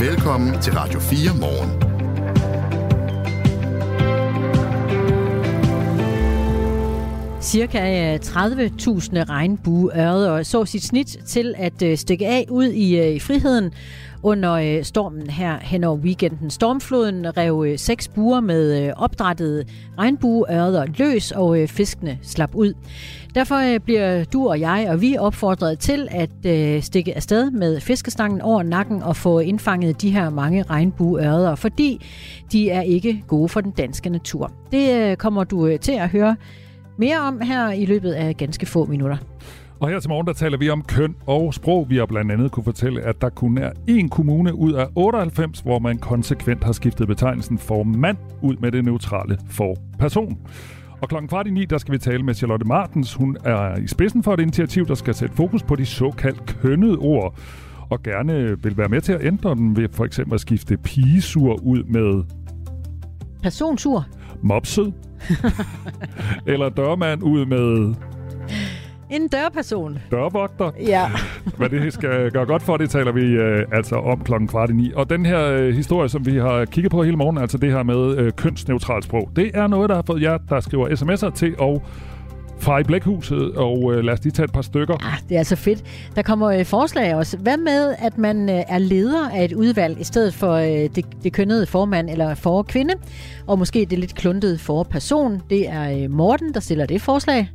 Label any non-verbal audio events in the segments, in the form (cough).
Velkommen til Radio 4 morgen. Cirka øh, 30.000 regnbueørder så sit snit til at øh, stikke af ud i, øh, friheden under stormen her hen over weekenden. Stormfloden rev seks buer med opdrættede regnbueørder løs, og fiskene slap ud. Derfor bliver du og jeg og vi opfordret til at stikke afsted med fiskestangen over nakken og få indfanget de her mange regnbueørder, fordi de er ikke gode for den danske natur. Det kommer du til at høre mere om her i løbet af ganske få minutter. Og her til morgen, der taler vi om køn og sprog. Vi har blandt andet kunne fortælle, at der kun er én kommune ud af 98, hvor man konsekvent har skiftet betegnelsen for mand ud med det neutrale for person. Og klokken kvart i ni, der skal vi tale med Charlotte Martens. Hun er i spidsen for et initiativ, der skal sætte fokus på de såkaldt kønnede ord, og gerne vil være med til at ændre den ved for eksempel at skifte pigesur ud med... Personsur? Mopsød. (laughs) Eller dørmand ud med... En dørperson. Dørvogter. Ja. (laughs) Hvad det skal gøre godt for, det taler vi øh, altså om klokken kvart i ni. Og den her øh, historie, som vi har kigget på hele morgen, altså det her med øh, kønsneutralt sprog, det er noget, der har fået jer, der skriver sms'er til at fra i Blækhuset, og øh, lad os lige tage et par stykker. Ja, det er altså fedt. Der kommer øh, forslag også. Hvad med, at man øh, er leder af et udvalg, i stedet for øh, det, det kønnede formand eller for kvinde, og måske det lidt kluntede for person. Det er øh, Morten, der stiller det forslag.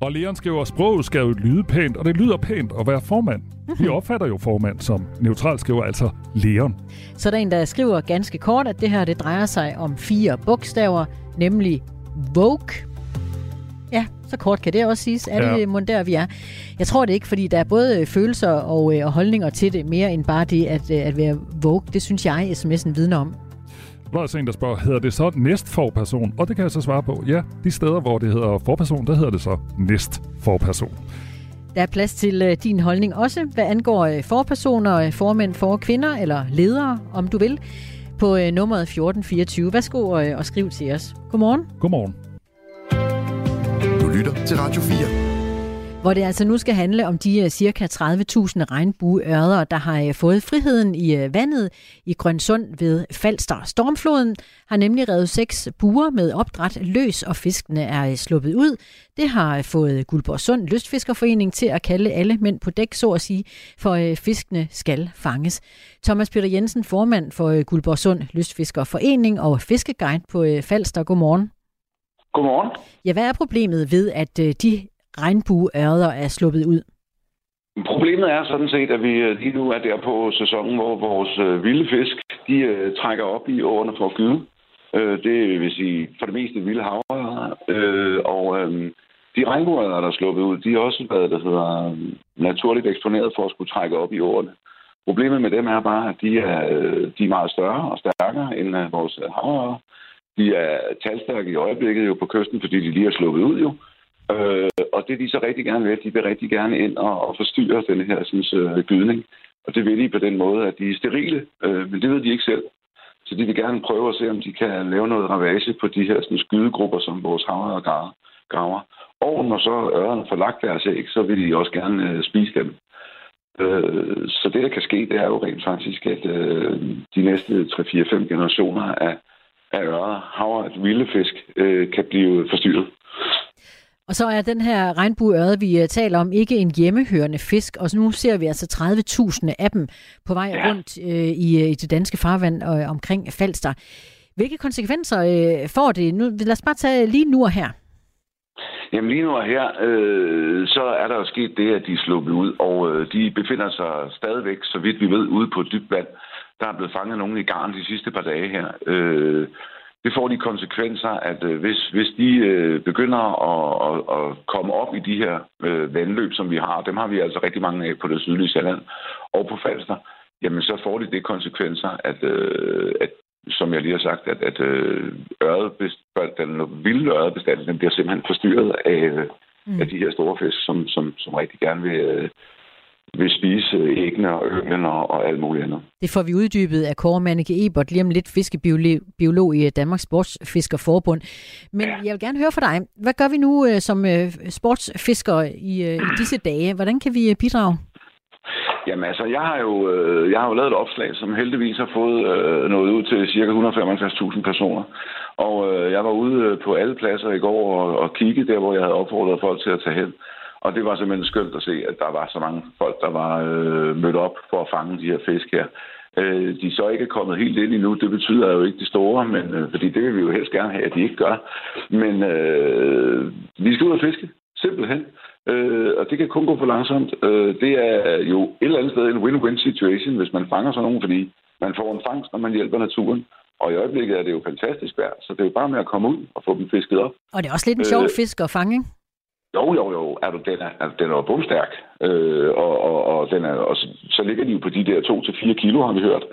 Og Leon skriver, sproget skal jo lyde pænt, og det lyder pænt at være formand. Mm-hmm. Vi opfatter jo formand som neutralt skriver, altså Leon. Så der er en, der skriver ganske kort, at det her det drejer sig om fire bogstaver, nemlig Vogue, så kort kan det også siges. Er ja. det mon der, vi er? Jeg tror det ikke, fordi der er både følelser og, øh, og holdninger til det, mere end bare det at, øh, at være vogue. Det synes jeg, sms'en vidner om. Der er en, der spørger, hedder det så næstforperson? Og det kan jeg så svare på. Ja, de steder, hvor det hedder forperson, der hedder det så næstforperson. Der er plads til din holdning også, hvad angår uh, forpersoner, formænd, for kvinder eller ledere, om du vil, på nummeret 1424. Værsgo uh, og skriv til os. Godmorgen. Godmorgen lytter til Radio 4 hvor det altså nu skal handle om de øh, cirka 30.000 regnbueørder, der har øh, fået friheden i øh, vandet i Grønsund ved Falster. Stormfloden har nemlig revet seks buer med opdræt løs, og fiskene er sluppet ud. Det har fået Guldborg Sund Lystfiskerforening til at kalde alle mænd på dæk, så at sige, for fiskene skal fanges. Thomas Peter Jensen, formand for Guldborg Sund Lystfiskerforening og fiskeguide på Falster. Godmorgen. Godmorgen. Ja, hvad er problemet ved, at øh, de regnbueørder er sluppet ud? Problemet er sådan set, at vi øh, lige nu er der på sæsonen, hvor vores øh, vilde fisk, de uh, trækker op i årene for at gyde. Uh, det vil sige for det meste vilde havørder. Uh, og uh, de regnbueørder, der er sluppet ud, de har også været, der hedder, naturligt eksponeret for at skulle trække op i årene. Problemet med dem er bare, at de er, de er meget større og stærkere end vores havørder. De er talstærke i øjeblikket jo på kysten, fordi de lige er sluppet ud jo. Øh, og det de så rigtig gerne vil, de vil rigtig gerne ind og, og forstyrre den her synes, øh, gydning. Og det vil de på den måde, at de er sterile, øh, men det ved de ikke selv. Så de vil gerne prøve at se, om de kan lave noget ravage på de her sådan, skydegrupper, som vores havre og graver. Og når så ørerne får lagt deres æg, så vil de også gerne øh, spise dem. Øh, så det, der kan ske, det er jo rent faktisk, at øh, de næste 3-4-5 generationer af af øre, havre, at vilde fisk øh, kan blive forstyrret. Og så er den her regnbueørde, vi øh, taler om, ikke en hjemmehørende fisk, og nu ser vi altså 30.000 af dem på vej ja. rundt øh, i, øh, i det danske farvand og øh, omkring Falster. Hvilke konsekvenser øh, får det? Nu, lad os bare tage lige nu og her. Jamen lige nu og her, øh, så er der jo sket det, at de er sluppet ud, og øh, de befinder sig stadigvæk, så vidt vi ved, ude på dybt vand. Der er blevet fanget nogen i garn de sidste par dage her. Øh, det får de konsekvenser, at øh, hvis, hvis de øh, begynder at, at, at komme op i de her øh, vandløb, som vi har, dem har vi altså rigtig mange af på det sydlige Sjælland og på Falster, jamen så får de det konsekvenser, at, øh, at som jeg lige har sagt, at, at øh, den vilde ørebestand, den bliver simpelthen forstyrret af, mm. af de her store fisk, som, som, som rigtig gerne vil, øh, vil spise æggene og øllen og, og alt muligt andet. Det får vi uddybet af Kåre Manneke Ebert, lige om lidt fiskebiolog i Danmarks Sportsfiskerforbund. Men ja. jeg vil gerne høre fra dig, hvad gør vi nu uh, som uh, sportsfiskere i, i disse dage? Hvordan kan vi bidrage? Jamen altså, jeg har jo, øh, jeg har jo lavet et opslag, som heldigvis har fået øh, noget ud til ca. 175.000 personer. Og øh, jeg var ude øh, på alle pladser i går og, og kigge der, hvor jeg havde opfordret folk til at tage hen. Og det var simpelthen skønt at se, at der var så mange folk, der var øh, mødt op for at fange de her fisk her. Øh, de er så ikke kommet helt ind endnu. Det betyder jo ikke det store, men, øh, fordi det vil vi jo helst gerne have, at de ikke gør. Men øh, vi skal ud og fiske, simpelthen. Øh, og det kan kun gå for langsomt. Øh, det er jo et eller andet sted en win-win situation, hvis man fanger sådan nogen, fordi man får en fangst, når man hjælper naturen. Og i øjeblikket er det jo fantastisk vejr, så det er jo bare med at komme ud og få dem fisket op. Og det er også lidt en sjov øh, fisk at fange, ikke? Jo, jo, jo. Er du, den, er, er, den er jo bumstærk. Øh, og, og, og, den er, og så, så ligger de jo på de der 2-4 kilo, har vi hørt.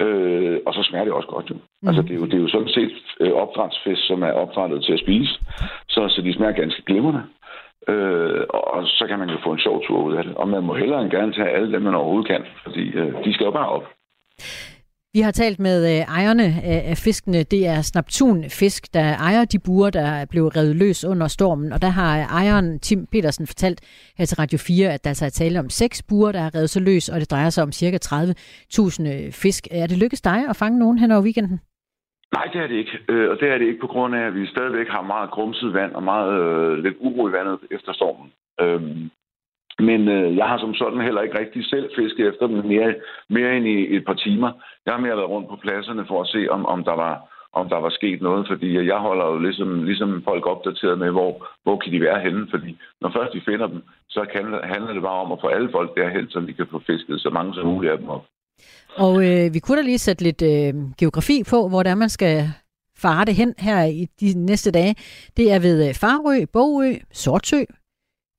Øh, og så smager det også godt jo. Mm. Altså, det er jo, det er jo sådan set øh, opdrætsfisk, som er opdrættet til at spise. Så, så de smager ganske glimrende. Øh, og så kan man jo få en sjov tur ud af det. Og man må hellere end gerne tage alle dem, man overhovedet kan, fordi øh, de skal jo bare op. Vi har talt med øh, ejerne af fiskene. Det er Snaptun-fisk, der ejer de buer, der blev revet løs under stormen. Og der har ejeren Tim Petersen fortalt her til Radio 4, at der altså er tale om seks buer, der er revet så løs, og det drejer sig om cirka 30.000 øh, fisk. Er det lykkedes dig at fange nogen hen over weekenden? Nej, det er det ikke. Øh, og det er det ikke på grund af, at vi stadigvæk har meget grumset vand og meget øh, lidt uro i vandet efter stormen. Øhm, men øh, jeg har som sådan heller ikke rigtig selv fisket efter dem mere, mere end i et par timer. Jeg har mere været rundt på pladserne for at se, om, om der var om der var sket noget, fordi øh, jeg holder jo ligesom, ligesom folk opdateret med, hvor, hvor kan de være henne, fordi når først de finder dem, så kan, handler det bare om at få alle folk derhen, så de kan få fisket så mange som muligt af dem op. Og øh, vi kunne da lige sætte lidt øh, geografi på, hvor der man skal fare det hen her i de næste dage. Det er ved øh, Farø, Bogø, Sortsø,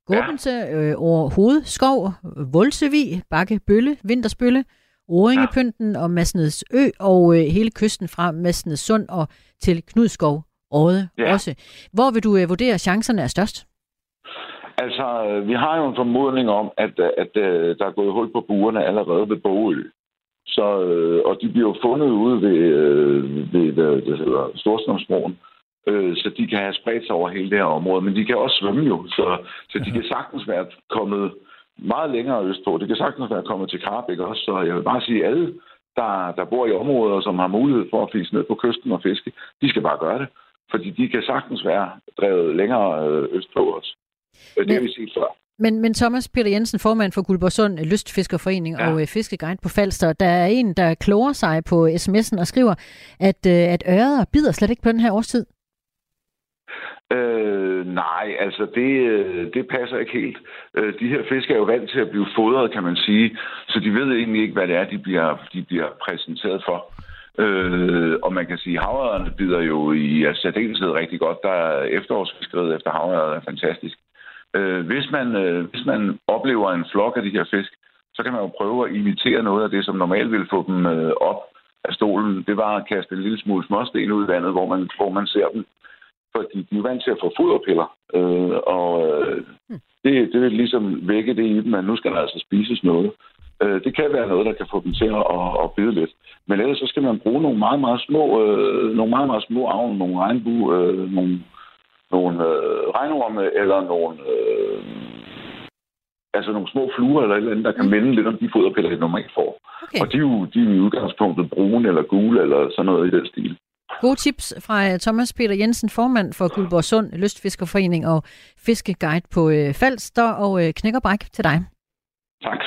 Gåbense, ja. øh, over Hovedskov, Volsevig, Bakke Bølle, Vintersbølle, Oringepynten ja. og Masneds Ø, og øh, hele kysten fra Masneds Sund og til Knudskov Åde ja. også. Hvor vil du øh, vurdere, chancerne er størst? Altså, øh, vi har jo en formodning om, at, at, at øh, der er gået hul på buerne allerede ved Bogø. Så, øh, og de bliver jo fundet ude ved, øh, ved hvad det hedder, Storstrømsbroen øh, så de kan have spredt sig over hele det her område. Men de kan også svømme jo, så, så de kan sagtens være kommet meget længere østpå. Det kan sagtens være kommet til Karabæk også, så jeg vil bare sige, at alle, der, der bor i områder, som har mulighed for at fiske ned på kysten og fiske, de skal bare gøre det. Fordi de kan sagtens være drevet længere øh, østpå også. Det har vi set før. Men, men Thomas Peter Jensen, formand for Guldborgsund Lystfiskerforening ja. og øh, Fiskeguide på Falster, der er en, der kloger sig på sms'en og skriver, at, øh, at øret bider slet ikke på den her årstid. Øh, nej, altså det, øh, det passer ikke helt. Øh, de her fisk er jo vant til at blive fodret, kan man sige, så de ved egentlig ikke, hvad det er, de bliver, de bliver præsenteret for. Øh, og man kan sige, at havørerne bider jo i altså, særdeleshed rigtig godt. Der er efterårsfiskeriet efter havørerne er fantastisk. Øh, hvis, man, øh, hvis man oplever en flok af de her fisk, så kan man jo prøve at imitere noget af det, som normalt vil få dem øh, op af stolen. Det var at kaste en lille smule småsten ud i vandet, hvor man, hvor man ser dem fordi de er vant til at få foderpiller. Øh, og øh, hmm. det, det vil ligesom vække det i dem, at nu skal der altså spises noget. Øh, det kan være noget, der kan få dem til at, at bide lidt. Men ellers så skal man bruge nogle meget, meget små, øh, nogle meget, meget små avn, nogle regnbu, øh, nogle, nogle øh, regnorme eller nogle... Øh, altså nogle små fluer eller et eller andet, der kan hmm. minde lidt om de foderpiller, de normalt får. Okay. Og de er jo de er i udgangspunktet brune eller gule eller sådan noget i den stil. Gode tips fra øh, Thomas Peter Jensen, formand for Guldborgsund Lystfiskerforening og Fiskeguide på øh, Falster, og øh, knækkerbræk til dig. Tak.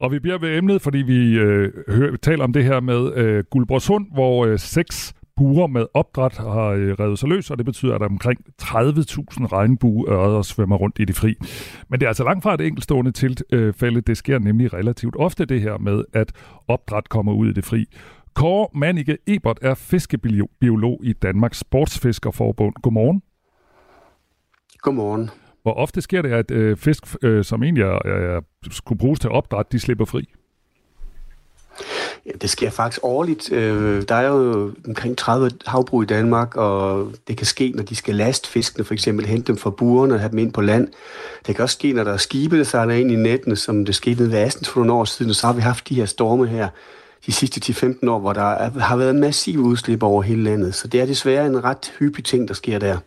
Og vi bliver ved emnet, fordi vi øh, hører, taler om det her med øh, Guldborgsund, hvor øh, seks buer med opdræt har øh, revet sig løs, og det betyder, at der omkring 30.000 regnbueørder svømmer rundt i det fri. Men det er altså langt fra et enkeltstående tilfælde. Det sker nemlig relativt ofte det her med, at opdræt kommer ud i det fri. Kåre Manike Ebert er fiskebiolog i Danmarks Sportsfiskerforbund. Godmorgen. Godmorgen. Hvor ofte sker det, at øh, fisk, øh, som egentlig er, er, skulle bruges til opdræt, de slipper fri? Ja, det sker faktisk årligt. Øh, der er jo omkring 30 havbrug i Danmark, og det kan ske, når de skal laste fiskene, for eksempel hente dem fra burerne og have dem ind på land. Det kan også ske, når der er skibe, der sejler ind i nettene, som det skete ved Astens for nogle år siden, og så har vi haft de her storme her de sidste 10-15 år, hvor der har været massiv udslip over hele landet. Så det er desværre en ret hyppig ting, der sker der.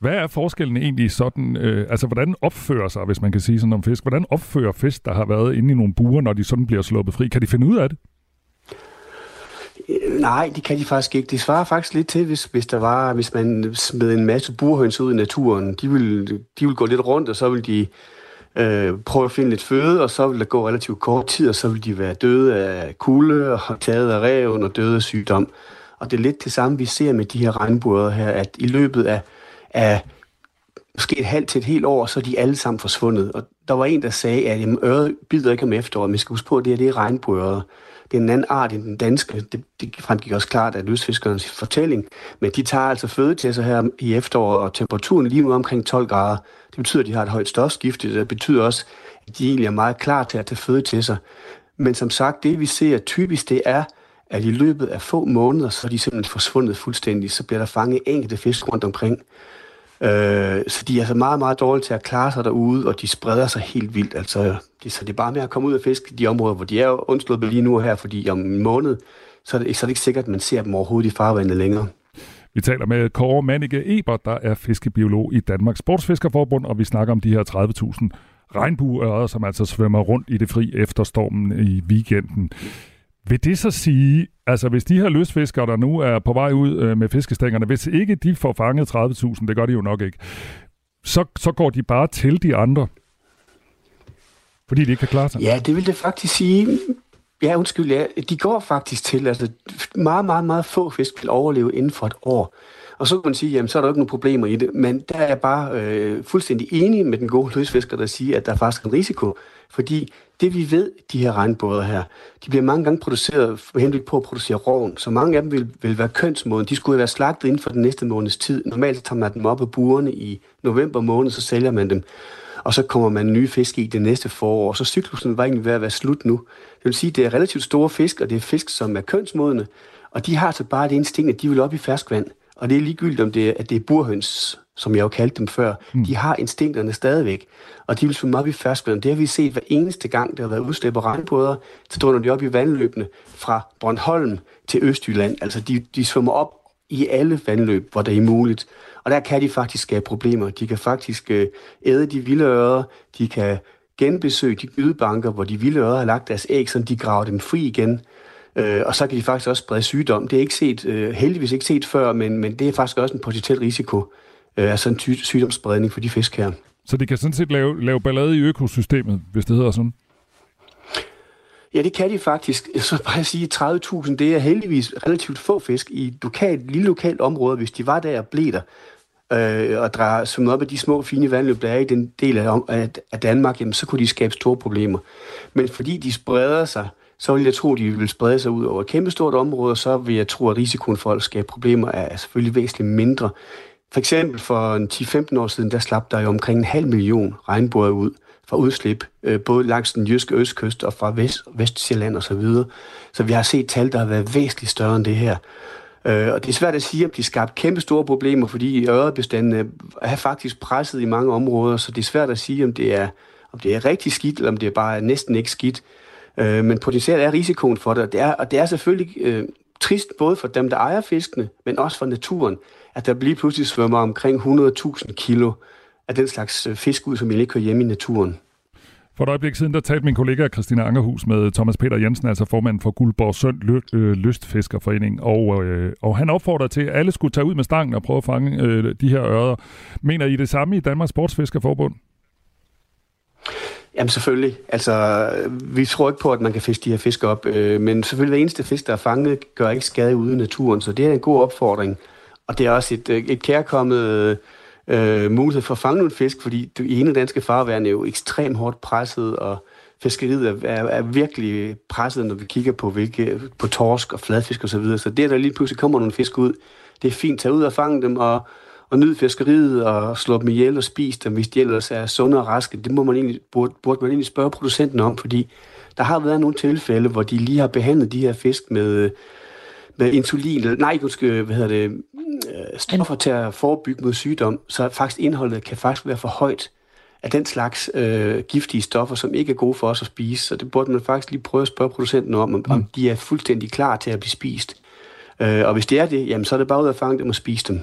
Hvad er forskellen egentlig sådan, øh, altså hvordan opfører sig, hvis man kan sige sådan om fisk, hvordan opfører fisk, der har været inde i nogle buer, når de sådan bliver sluppet fri? Kan de finde ud af det? Øh, nej, det kan de faktisk ikke. Det svarer faktisk lidt til, hvis, hvis, der var, hvis man smed en masse burhøns ud i naturen. De vil, de vil gå lidt rundt, og så vil de øh, prøve at finde lidt føde, og så vil der gå relativt kort tid, og så vil de være døde af kulde, og taget af reven og døde af sygdom. Og det er lidt det samme, vi ser med de her regnbuer her, at i løbet af, af måske et halvt til et helt år, så er de alle sammen forsvundet. Og der var en, der sagde, at øret bider ikke om efteråret, men vi skal huske på, at det, her, det er regnbuer. Det er en anden art end den danske. Det, det fremgik også klart af lystfiskernes fortælling. Men de tager altså føde til sig her i efteråret, og temperaturen lige nu omkring 12 grader. Det betyder, at de har et højt stofskifte. Det betyder også, at de egentlig er meget klar til at tage føde til sig. Men som sagt, det vi ser typisk, det er, at i løbet af få måneder, så er de simpelthen forsvundet fuldstændig. Så bliver der fanget enkelte fisk rundt omkring. Øh, så de er altså meget, meget dårlige til at klare sig derude, og de spreder sig helt vildt. Altså, det, så det er bare med at komme ud og fiske de områder, hvor de er undslået lige nu her, fordi om en måned, så er det, så er det ikke sikkert, at man ser dem overhovedet i farvandet længere. Vi taler med Kåre Mannike Eber, der er fiskebiolog i Danmarks Sportsfiskerforbund, og vi snakker om de her 30.000 regnbueører, som altså svømmer rundt i det fri efter stormen i weekenden. Vil det så sige, altså hvis de her løsfiskere, der nu er på vej ud øh, med fiskestængerne, hvis ikke de får fanget 30.000, det gør de jo nok ikke, så, så går de bare til de andre, fordi de ikke kan klare sig? Ja, det vil det faktisk sige. Ja, undskyld, ja. De går faktisk til, altså meget, meget, meget få fisk vil overleve inden for et år. Og så kan man sige, jamen så er der ikke nogen problemer i det. Men der er jeg bare øh, fuldstændig enig med den gode løsfisker, der siger, at der er faktisk en risiko. Fordi det vi ved, de her regnbåder her, de bliver mange gange produceret for henblik på at producere roven, så mange af dem vil, vil være kønsmoden. De skulle være slagtet inden for den næste måneds tid. Normalt tager man dem op af burene i november måned, så sælger man dem. Og så kommer man nye fisk i det næste forår. Så cyklusen var egentlig ved at være slut nu. Det vil sige, at det er relativt store fisk, og det er fisk, som er kønsmodne. Og de har så bare det instinkt, at de vil op i ferskvand. Og det er ligegyldigt, om det er, at det er burhøns, som jeg jo kaldte dem før. Mm. De har instinkterne stadigvæk, og de vil svømme op i ferskvand. Det har vi set hver eneste gang, der har været udslip af regnbåder, så drøner de op i vandløbene fra Bornholm til Østjylland. Altså, de, de svømmer op i alle vandløb, hvor det er muligt. Og der kan de faktisk skabe problemer. De kan faktisk øh, æde de vilde ører, de kan genbesøge de gydebanker, hvor de vilde ører har lagt deres æg, så de graver dem fri igen. Øh, og så kan de faktisk også sprede sygdom. Det er ikke set, øh, heldigvis ikke set før, men, men det er faktisk også en potentiel risiko øh, af sådan en ty- sygdomsspredning for de fisk her. Så de kan sådan set lave, lave ballade i økosystemet, hvis det hedder sådan? Ja, det kan de faktisk. Jeg så bare sige, 30.000, det er heldigvis relativt få fisk i et lokalt, lille lokalt område. Hvis de var der og blev der, øh, og drejer som op af de små, fine vandløb, der er i den del af, af Danmark, jamen, så kunne de skabe store problemer. Men fordi de spreder sig, så vil jeg tro, at de vil sprede sig ud over et kæmpestort område, og så vil jeg tro, at risikoen for at skabe problemer er selvfølgelig væsentligt mindre. For eksempel for 10-15 år siden, der slap der jo omkring en halv million regnbuer ud fra udslip, øh, både langs den jyske østkyst og fra Vest, Vestjylland og så videre. Så vi har set tal, der har været væsentligt større end det her. Øh, og det er svært at sige, om de skabte kæmpe store problemer, fordi ørebestanden er faktisk presset i mange områder, så det er svært at sige, om det er, om det er rigtig skidt, eller om det er bare næsten ikke skidt. Øh, men potentielt er risikoen for det, og det er, og det er selvfølgelig øh, trist både for dem, der ejer fiskene, men også for naturen, at der lige pludselig svømmer omkring 100.000 kilo af den slags øh, fisk ud, som ikke hører hjemme i naturen. For et øjeblik siden, der talte min kollega Christina Angerhus med Thomas Peter Jensen, altså formand for Guldborg Sønd Lø- øh, Lystfiskerforening, og, øh, og han opfordrer til, at alle skulle tage ud med stangen og prøve at fange øh, de her ører. Mener I det samme i Danmarks Sportsfiskerforbund? Jamen selvfølgelig. Altså, vi tror ikke på, at man kan fiske de her fisk op, øh, men selvfølgelig hver eneste fisk, der er fanget, gør ikke skade ude i naturen, så det er en god opfordring. Og det er også et, øh, et kærkommet øh, mulighed for at fange nogle fisk, fordi det ene danske farvand er jo ekstremt hårdt presset, og fiskeriet er, er, er virkelig presset, når vi kigger på, hvilke, på torsk og fladfisk osv. Så, videre. så det, der lige pludselig kommer nogle fisk ud, det er fint at tage ud og fange dem, og og nyde fiskeriet og slå dem ihjel og spise dem, hvis de ellers er sunde og raske. Det må man egentlig, burde, burde man egentlig spørge producenten om, fordi der har været nogle tilfælde, hvor de lige har behandlet de her fisk med, med insulin, eller nej, du skal, hvad hedder det, øh, stoffer til at forebygge mod sygdom, så faktisk indholdet kan faktisk være for højt af den slags øh, giftige stoffer, som ikke er gode for os at spise. Så det burde man faktisk lige prøve at spørge producenten om, om, mm. de er fuldstændig klar til at blive spist. Øh, og hvis det er det, jamen, så er det bare ud at fange dem og spise dem.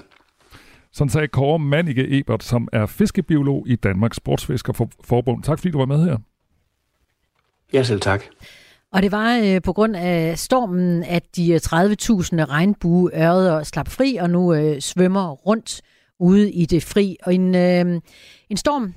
Sådan sagde Kåre Manike Ebert, som er fiskebiolog i Danmarks Sportsfiskerforbund. Tak fordi du var med her. Ja, selv tak. Og det var øh, på grund af stormen, at de 30.000 regnbueørder slap fri og nu øh, svømmer rundt ude i det fri. Og en, øh, en storm,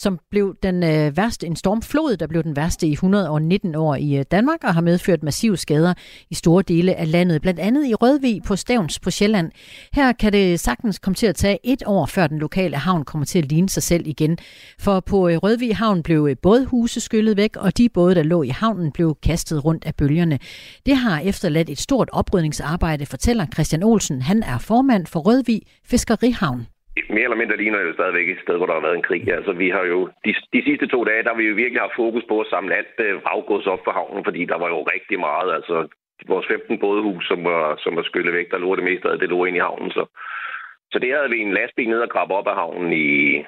som blev den øh, værste, en stormflod, der blev den værste i 119 år i øh, Danmark, og har medført massive skader i store dele af landet, blandt andet i Rødvig på Stævns på Sjælland. Her kan det sagtens komme til at tage et år, før den lokale havn kommer til at ligne sig selv igen. For på øh, Rødvig havn blev øh, både huse skyllet væk, og de både, der lå i havnen, blev kastet rundt af bølgerne. Det har efterladt et stort oprydningsarbejde, fortæller Christian Olsen. Han er formand for Rødvig Fiskerihavn mere eller mindre ligner det stadigvæk et sted, hvor der har været en krig. Altså, vi har jo de, de sidste to dage, der har vi jo virkelig haft fokus på at samle alt øh, vraggods op for havnen, fordi der var jo rigtig meget. Altså, vores 15 bådehus, som var, som var skyllet væk, der lå det meste af det lå ind i havnen. Så, så det havde vi en lastbil ned og grabbe op af havnen i,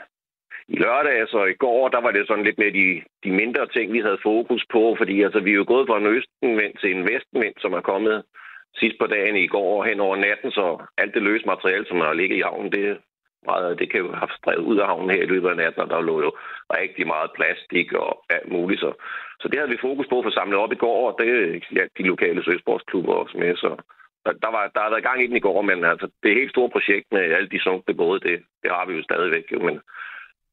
i lørdag, så i går, der var det sådan lidt mere de, de mindre ting, vi havde fokus på, fordi altså, vi er jo gået fra en østenvind til en vestenvind, som er kommet sidst på dagen i går hen over natten, så alt det løse materiale, som har ligget i havnen, det, meget af det kan jo have strevet ud af havnen her i løbet af natten, og der lå jo rigtig meget plastik og alt muligt. Så, så det havde vi fokus på at få samlet op i går, og det ja, de lokale søsportsklubber også med. Så der, var, der har været gang i den i går, men altså, det er helt store projekt med alle de sunkne både, det, det har vi jo stadigvæk. Jo, men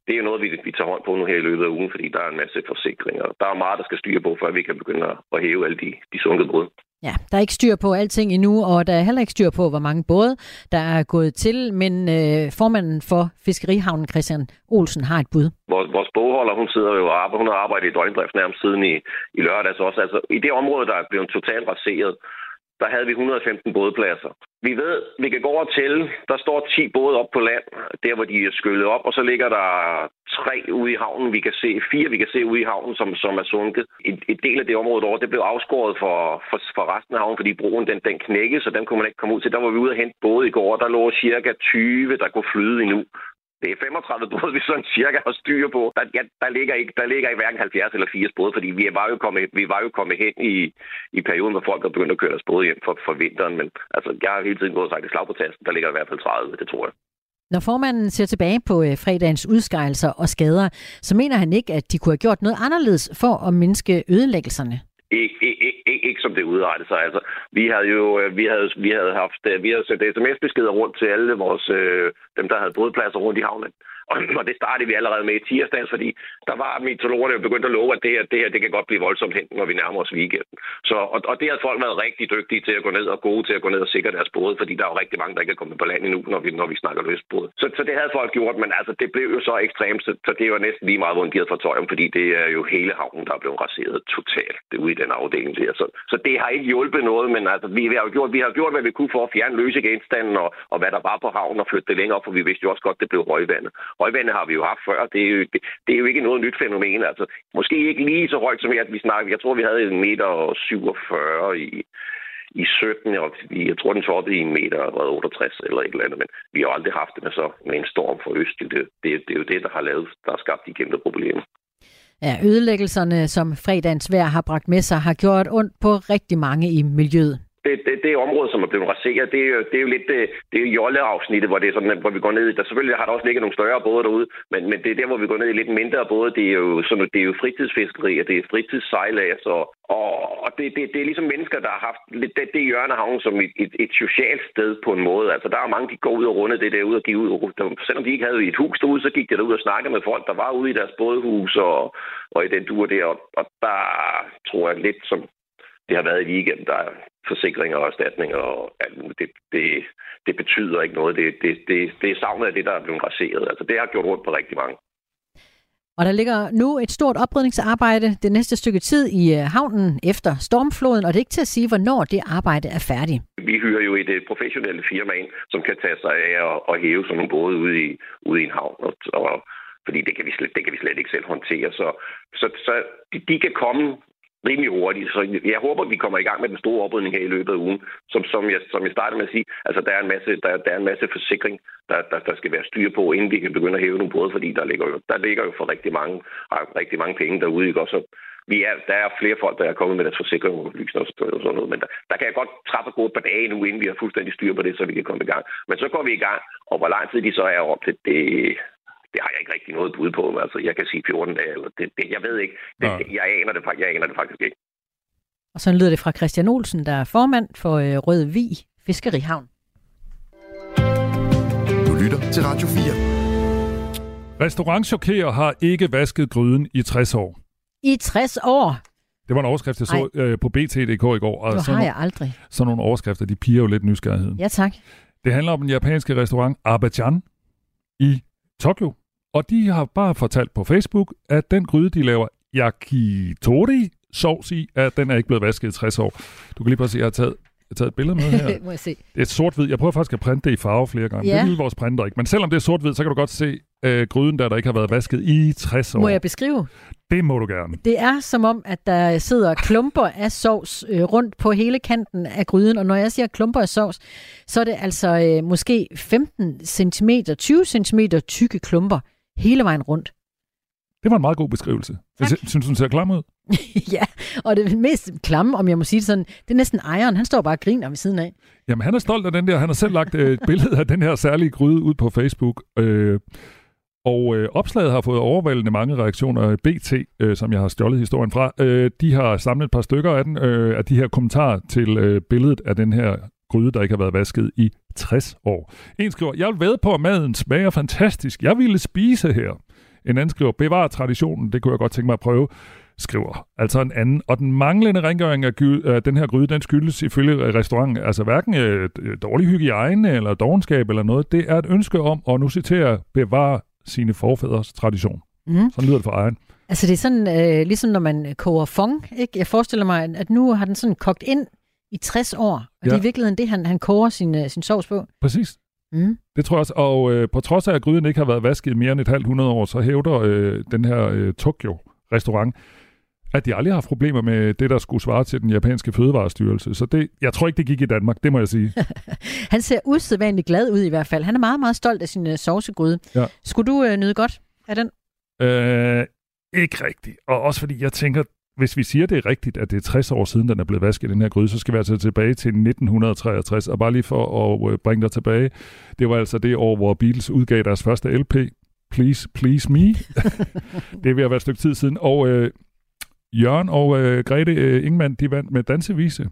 det er jo noget, vi, vi tager hånd på nu her i løbet af ugen, fordi der er en masse forsikringer. Der er meget, der skal styre på, før vi kan begynde at hæve alle de, de sunkede både. Ja, der er ikke styr på alting endnu, og der er heller ikke styr på, hvor mange både der er gået til, men øh, formanden for Fiskerihavnen, Christian Olsen, har et bud. Vores, vores bogholder, hun sidder jo og arbejder, hun har arbejdet i døgndrift nærmest siden i, i lørdags også. Altså, I det område, der er blevet totalt raseret, der havde vi 115 bådpladser. Vi ved, vi kan gå over til, der står 10 både op på land, der hvor de er skyllet op, og så ligger der tre ude i havnen, vi kan se, fire vi kan se ude i havnen, som, som er sunket. Et, et del af det område derovre, det blev afskåret for, for, for resten af havnen, fordi broen den, den knækkede, så den kunne man ikke komme ud til. Der var vi ude og hente både i går, der lå cirka 20, der kunne flyde endnu. Det er 35 både, vi sådan cirka har styr på. Der, ja, der, ligger ikke, der ligger ikke hverken 70 eller 80 både, fordi vi var jo kommet, vi var jo kommet hen i, i perioden, hvor folk er begyndt at køre deres både hjem for, for vinteren. Men altså, jeg har hele tiden gået og sagt, at slag på tasten, der ligger i hvert fald 30, det tror jeg. Når formanden ser tilbage på øh, fredagens udskejelser og skader, så mener han ikke, at de kunne have gjort noget anderledes for at mindske ødelæggelserne. Ikke, ikke, ikke, ikke som det udrettede sig. Altså, vi havde jo øh, vi havde, vi havde haft øh, vi havde sendt sms-beskeder rundt til alle vores, øh, dem, der havde bådpladser rundt i havnen. Og det startede vi allerede med i tirsdags, fordi der var meteorologerne jo begyndt at love, at det her, det her det kan godt blive voldsomt hen, når vi nærmer os weekenden. Så, og, og det har folk været rigtig dygtige til at gå ned og gode til at gå ned og sikre deres både, fordi der er jo rigtig mange, der ikke er kommet på land endnu, når vi, når vi snakker løsbåd. Så, så det havde folk gjort, men altså, det blev jo så ekstremt, så, så det var næsten lige meget, hvor de havde for fordi det er jo hele havnen, der er blevet raseret totalt det ude i den afdeling der. Så, så det har ikke hjulpet noget, men altså, vi, vi, har gjort, vi har gjort, hvad vi kunne for at fjerne løse genstanden og, og hvad der var på havnen og flytte det længere op, for vi vidste jo også godt, det blev røgvandet. Højvande har vi jo haft før. Det er jo, det, det er jo ikke noget nyt fænomen. Altså, måske ikke lige så højt som at vi snakker. Jeg tror, vi havde en meter 47 i, i 17, og jeg tror, den toppede i en meter 68 eller et eller andet, men vi har aldrig haft det med, så, med en storm for øst. Det, det, det er jo det, der har lavet, der har skabt de kæmpe problemer. Ja, ødelæggelserne, som fredagens vejr har bragt med sig, har gjort ondt på rigtig mange i miljøet det, det, det område, som er blevet raseret, det det er jo lidt det, det er Jolle-afsnittet, hvor, det er sådan, hvor vi går ned i. Der selvfølgelig har der også ligget nogle større både derude, men, men det er der, hvor vi går ned i lidt mindre både. Det er jo, sådan, det er jo fritidsfiskeri, og det er fritidssejlads, og, og, og det, det, det, er ligesom mennesker, der har haft lidt det, det hjørne som et, et, et socialt sted på en måde. Altså, der er mange, de går ud og runde det der ud og giver ud. Selvom de ikke havde et hus derude, så gik de derud og snakkede med folk, der var ude i deres bådhus og, og i den dur der. Og, og der tror jeg lidt, som det har været i weekenden, der er forsikringer og erstatninger og alt muligt. Det, det, det betyder ikke noget. Det, det, det, det er savnet af det, der er blevet raseret. Altså, det har gjort rundt på rigtig mange. Og der ligger nu et stort oprydningsarbejde det næste stykke tid i øh, havnen efter stormfloden, og det er ikke til at sige, hvornår det arbejde er færdigt. Vi hyrer jo et professionelle firma ind, som kan tage sig af at hæve sådan nogle både ude i, ude i en havn. Og, og fordi det kan, vi slet, det kan vi slet ikke selv håndtere. Så, så, så de, de kan komme rimelig hurtigt. Så jeg håber, vi kommer i gang med den store oprydning her i løbet af ugen. Som, som, jeg, som jeg startede med at sige, altså der er en masse, der, der er en masse forsikring, der, der, der skal være styr på, inden vi kan begynde at hæve nogle både, fordi der ligger jo, der ligger jo for rigtig mange, rigtig mange penge derude. Ikke? Også, vi er, der er flere folk, der er kommet med deres forsikring og og sådan noget, men der, der kan jeg godt træffe gå et par dage nu, inden vi har fuldstændig styr på det, så vi kan komme i gang. Men så går vi i gang, Og hvor lang tid de så er op det, det, det har jeg ikke rigtig noget bud på. Altså, jeg kan sige 14 dage, eller det, det jeg ved ikke. Det, det, jeg, aner det, jeg aner det faktisk ikke. Og så lyder det fra Christian Olsen, der er formand for øh, Rød Vi Fiskerihavn. Du lytter til Radio 4. Restaurantchokerer har ikke vasket gryden i 60 år. I 60 år, Det var en overskrift, jeg så øh, på BT.dk i går. Og sådan, har nogle, jeg aldrig. sådan nogle overskrifter, de piger jo lidt nysgerrigheden. Ja tak. Det handler om den japanske restaurant Abajan i Tokyo. Og de har bare fortalt på Facebook, at den gryde, de laver yakitori sovs i, at den er ikke blevet vasket i 60 år. Du kan lige prøve at se, at jeg har taget, jeg har taget et billede med her. (laughs) Må jeg se. Det er sort-hvid. Jeg prøver faktisk at printe det i farve flere gange. Ja. Det vil vores printer ikke. Men selvom det er sort-hvid, så kan du godt se øh, gryden, der, der ikke har været vasket i 60 år. Må jeg beskrive? Det må du gerne. Det er som om, at der sidder klumper af sovs øh, rundt på hele kanten af gryden. Og når jeg siger klumper af sovs, så er det altså øh, måske 15 cm, 20 cm tykke klumper hele vejen rundt. Det var en meget god beskrivelse. Jeg Tak. sy- synes, hun ser klam ud. (laughs) ja, og det mest klamme, om jeg må sige det sådan, det er næsten ejeren. Han står bare og griner ved siden af. Jamen, han er stolt af den der. Han har selv lagt øh, et billede af den her særlige gryde ud på Facebook. Øh, og øh, opslaget har fået overvældende mange reaktioner. BT, øh, som jeg har stjålet historien fra, øh, de har samlet et par stykker af den, øh, af de her kommentarer til øh, billedet af den her gryde, der ikke har været vasket i 60 år. En skriver, jeg vil ved på, at maden smager fantastisk. Jeg ville spise her. En anden skriver, bevar traditionen, det kunne jeg godt tænke mig at prøve skriver altså en anden. Og den manglende rengøring af gy- af den her gryde, den skyldes ifølge restauranten altså hverken øh, dårlig hygiejne eller dogenskab eller noget. Det er et ønske om, og nu citerer bevare sine forfædres tradition. Mm. Sådan lyder det for egen. Altså det er sådan, øh, ligesom når man koger fong, ikke? Jeg forestiller mig, at nu har den sådan kogt ind i 60 år, og ja. det er i virkeligheden det, han, han koger sin, øh, sin sovs på. Præcis. Mm. Det tror jeg også. Og øh, på trods af, at gryden ikke har været vasket i mere end et halvt hundrede år, så hævder øh, den her øh, Tokyo-restaurant, at de aldrig har haft problemer med det, der skulle svare til den japanske fødevarestyrelse. Så det, jeg tror ikke, det gik i Danmark, det må jeg sige. (laughs) Han ser usædvanligt glad ud i hvert fald. Han er meget, meget stolt af sin øh, sovsegryde. Ja. Skulle du øh, nyde godt af den? Øh, ikke rigtigt. Og også fordi jeg tænker, hvis vi siger, det er rigtigt, at det er 60 år siden, den er blevet vasket, den her gryde, så skal vi altså tilbage til 1963. Og bare lige for at øh, bringe dig tilbage, det var altså det år, hvor Beatles udgav deres første LP, Please, Please Me. (laughs) det er ved at være et stykke tid siden. Og øh, Jørgen og øh, Grete øh, Ingemann, de vandt med dansevise.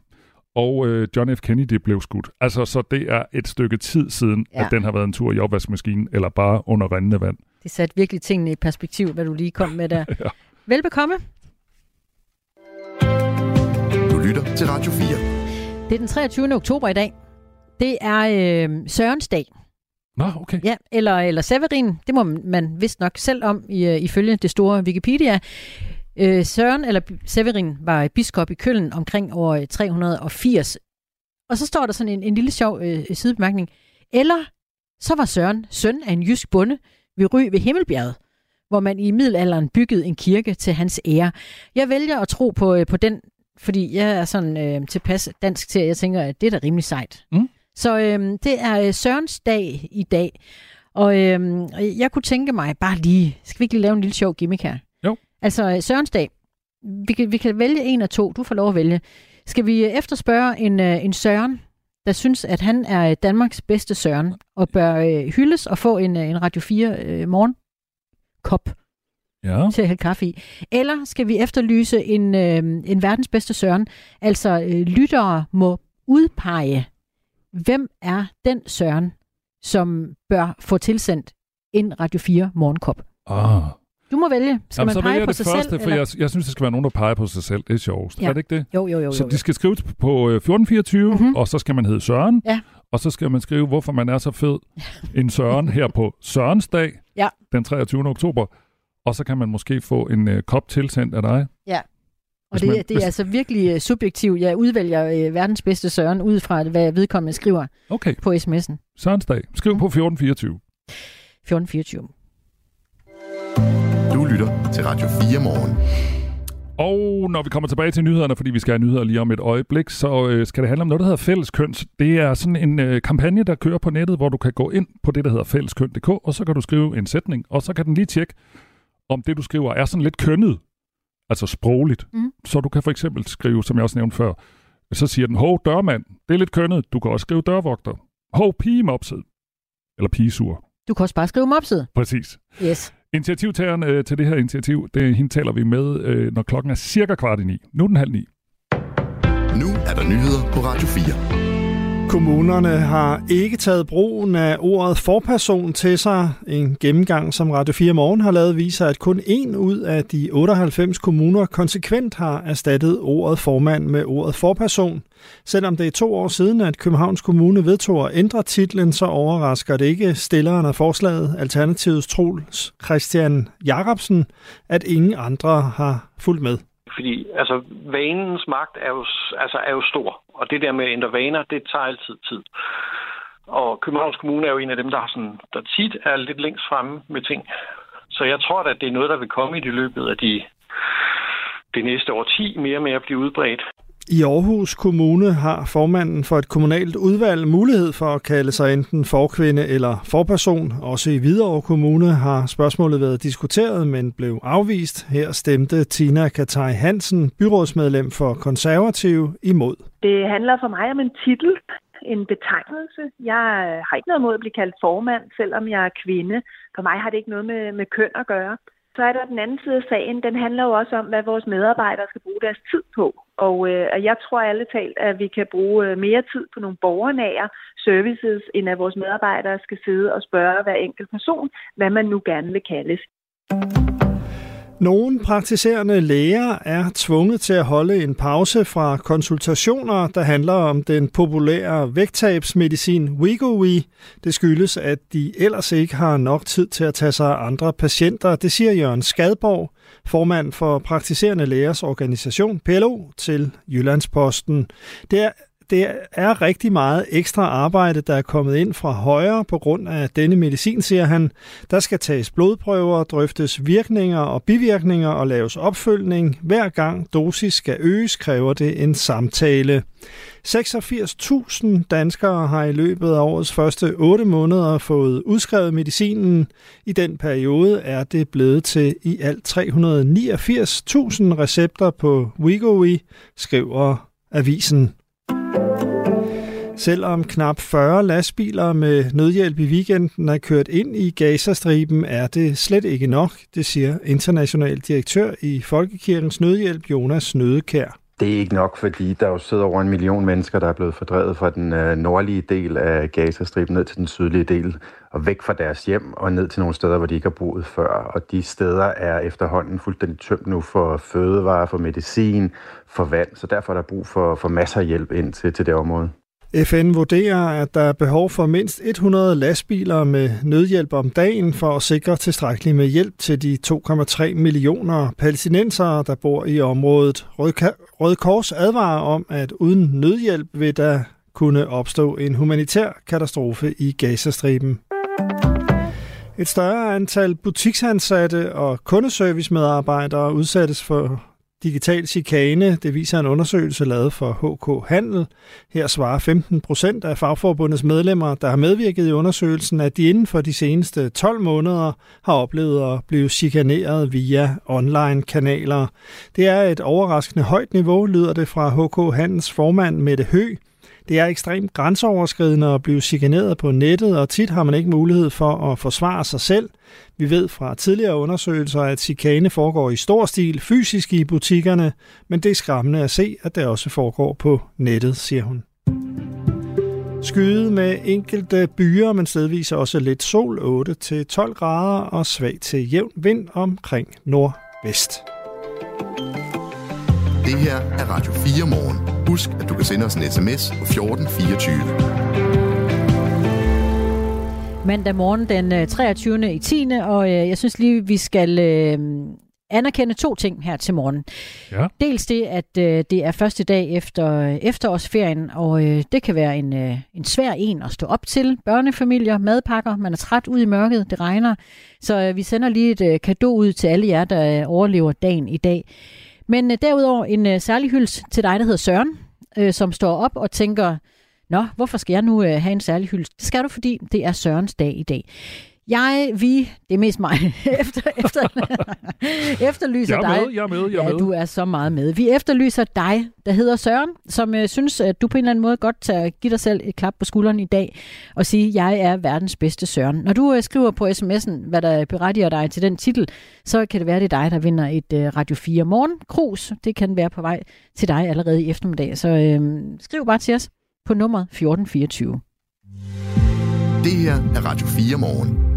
Og øh, John F. Kennedy blev skudt. Altså, så det er et stykke tid siden, Ja. ja. at den har været en tur i opvaskemaskinen, eller bare under rendende vand. Det satte virkelig tingene i perspektiv, hvad du lige kom med der. (laughs) Ja. Velbekomme. Lytter til Radio 4. Det er den 23. oktober i dag. Det er øh, Sørens dag. Nå, okay. Ja, eller, eller Severin. Det må man vist nok selv om, i, øh, ifølge det store Wikipedia. Øh, Søren, eller Severin, var biskop i Køln omkring år 380. Og så står der sådan en, en lille sjov øh, sidebemærkning. Eller så var Søren søn af en jysk bonde ved Ry ved Himmelbjerget, hvor man i middelalderen byggede en kirke til hans ære. Jeg vælger at tro på, øh, på den, fordi jeg er sådan øh, tilpas dansk til, at jeg tænker, at det er da rimelig sejt. Mm. Så øh, det er øh, Sørens dag i dag. Og øh, jeg kunne tænke mig bare lige, skal vi ikke lige lave en lille sjov gimmick her? Jo. Altså øh, Sørens dag, vi kan, vi kan vælge en af to, du får lov at vælge. Skal vi øh, efterspørge en, en Søren, der synes, at han er Danmarks bedste Søren, og bør øh, hyldes og få en, en Radio 4 øh, morgen kop Ja. til at hælde kaffe i. Eller skal vi efterlyse en, øh, en verdens bedste Søren? Altså, øh, lyttere må udpege, hvem er den Søren, som bør få tilsendt en Radio 4 morgenkop. Ah. Du må vælge. Skal Jamen, man pege på sig første, selv? for jeg, jeg synes, det skal være nogen, der peger på sig selv. Det er sjovest. Ja. Er det ikke det? Jo, jo, jo. Så jo, de jo. skal skrive på øh, 1424, Mhm. mm-hmm. og så skal man hedde Søren. Ja. Og så skal man skrive, hvorfor man er så fed en Søren her på Sørens dag, Ja. den 23. oktober. Og så kan man måske få en øh, kop tilsendt af dig. Og hvis det, man- det hvis- er altså virkelig øh, subjektivt. Jeg udvælger øh, verdens bedste Søren ud fra, hvad vedkommende skriver Okay, på sms'en. Sørens dag. Skriv Mhm. på 1424. 1424. Du lytter til Radio 4 morgen. Og når vi kommer tilbage til nyhederne, fordi vi skal have nyheder lige om et øjeblik, så øh, skal det handle om noget, der hedder Fælleskøns. Det er sådan en øh, kampagne, der kører på nettet, hvor du kan gå ind på det, der hedder fælleskøn.dk, og så kan du skrive en sætning, og så kan den lige tjekke, om det, du skriver, er sådan lidt kønnet, altså sprogligt. Mm. Så du kan for eksempel skrive, som jeg også nævnte før, så siger den, hov, dørmand, det er lidt kønnet. Du kan også skrive dørvogter. Hov, pigemopset. eller pigesur. Du kan også bare skrive mopset. Præcis. Yes. Initiativtageren øh, til det her initiativ, det, hende taler vi med, øh, når klokken er cirka kvart i ni. Nu er den halv ni. Nu er der nyheder på Radio 4. Kommunerne har ikke taget brugen af ordet forperson til sig. En gennemgang, som Radio 4 Morgen har lavet, viser, at kun en ud af de 98 kommuner konsekvent har erstattet ordet formand med ordet forperson. Selvom det er to år siden, at Københavns Kommune vedtog at ændre titlen, så overrasker det ikke stilleren af forslaget, Alternativets Troels Christian Jacobsen, at ingen andre har fulgt med. Fordi altså, vanens magt er jo, altså, er jo stor, og det der med at ændre vaner, det tager altid tid. Og Københavns Kommune er jo en af dem, der, har sådan, der tit er lidt længst fremme med ting. Så jeg tror at det er noget, der vil komme i det løbet af de, det næste årti mere og mere at blive udbredt. I Aarhus Kommune har formanden for et kommunalt udvalg mulighed for at kalde sig enten forkvinde eller forperson. Også i Hvidovre Kommune har spørgsmålet været diskuteret, men blev afvist. Her stemte Tina Katai Hansen, byrådsmedlem for Konservative, imod. Det handler for mig om en titel, en betegnelse. Jeg øh, har ikke noget mod at blive kaldt formand, selvom jeg er kvinde. For mig har det ikke noget med, med køn at gøre. Så er der den anden side af sagen, den handler jo også om, hvad vores medarbejdere skal bruge deres tid på. Og øh, jeg tror alle talt, at vi kan bruge øh, mere tid på nogle borgernære services, end at vores medarbejdere skal sidde og spørge hver enkelt person, hvad man nu gerne vil kaldes. Nogle praktiserende læger er tvunget til at holde en pause fra konsultationer, der handler om den populære vægttabsmedicin Wegovy. Det skyldes, at de ellers ikke har nok tid til at tage sig af andre patienter. Det siger Jørgen Skadborg, formand for praktiserende lægers organisation PLO til Jyllandsposten. Det er det er rigtig meget ekstra arbejde, der er kommet ind fra højre på grund af denne medicin, siger han. Der skal tages blodprøver, drøftes virkninger og bivirkninger og laves opfølgning. Hver gang dosis skal øges, kræver det en samtale. 86.000 danskere har i løbet af årets første 8 måneder fået udskrevet medicinen. I den periode er det blevet til i alt 389.000 recepter på Wegovy, skriver avisen. Selvom knap 40 lastbiler med nødhjælp i weekenden er kørt ind i Gazastriben, er det slet ikke nok, det siger international direktør i Folkekirkens Nødhjælp, Jonas Nødekær. Det er ikke nok, fordi der jo sidder over en million mennesker, der er blevet fordrevet fra den øh, nordlige del af Gazastriben ned til den sydlige del, og væk fra deres hjem og ned til nogle steder, hvor de ikke har boet før. Og de steder er efterhånden fuldstændig tømt nu for fødevarer, for medicin, for vand, så derfor er der brug for, for masser af hjælp ind til, til det område. FN vurderer, at der er behov for mindst 100 lastbiler med nødhjælp om dagen for at sikre tilstrækkeligt med hjælp til de 2,3 millioner palæstinensere, der bor i området. Rød Kors advarer om, at uden nødhjælp vil der kunne opstå en humanitær katastrofe i Gazastriben. Et større antal butiksansatte og kundeservicemedarbejdere udsættes for digital chikane. Det viser en undersøgelse lavet for HK Handel. Her svarer 15 procent af fagforbundets medlemmer, der har medvirket i undersøgelsen, at de inden for de seneste 12 måneder har oplevet at blive chikaneret via online-kanaler. Det er et overraskende højt niveau, lyder det fra HK Handels formand Mette Hø. Det er ekstremt grænseoverskridende at blive chikaneret på nettet, og tit har man ikke mulighed for at forsvare sig selv. Vi ved fra tidligere undersøgelser, at chikane foregår i stor stil fysisk i butikkerne, men det er skræmmende at se, at det også foregår på nettet, siger hun. Skyde med enkelte byer, men stedvis også lidt sol 8-12 grader og svag til jævn vind omkring nordvest. Det her er Radio 4 morgen. Husk, at du kan sende os en sms på 1424. Mandag morgen den 23. i 10. Og øh, jeg synes lige, vi skal øh, anerkende to ting her til morgen. Ja. Dels det, at øh, det er første dag efter efterårsferien, og øh, det kan være en, øh, en svær en at stå op til. Børnefamilier, madpakker, man er træt ud i mørket, det regner. Så øh, vi sender lige et øh, kado ud til alle jer, der øh, overlever dagen i dag. Men øh, derudover en øh, særlig hyldest til dig, der hedder Søren, øh, som står op og tænker, Nå, hvorfor skal jeg nu øh, have en særlig hyldest? Det skal du, fordi det er Sørens dag i dag. Jeg, vi, det er mest mig, (laughs) efter, efter, (laughs) efterlyser jeg er dig. med, jeg er med, jeg er ja, med. du er så meget med. Vi efterlyser dig, der hedder Søren, som øh, synes, at du på en eller anden måde godt tager, give dig selv et klap på skulderen i dag og sige, jeg er verdens bedste Søren. Når du øh, skriver på sms'en, hvad der berettiger dig til den titel, så kan det være, det er dig, der vinder et øh, Radio 4 morgen krus. Det kan være på vej til dig allerede i eftermiddag. Så øh, skriv bare til os på nummer 1424. Det her er Radio 4 morgen.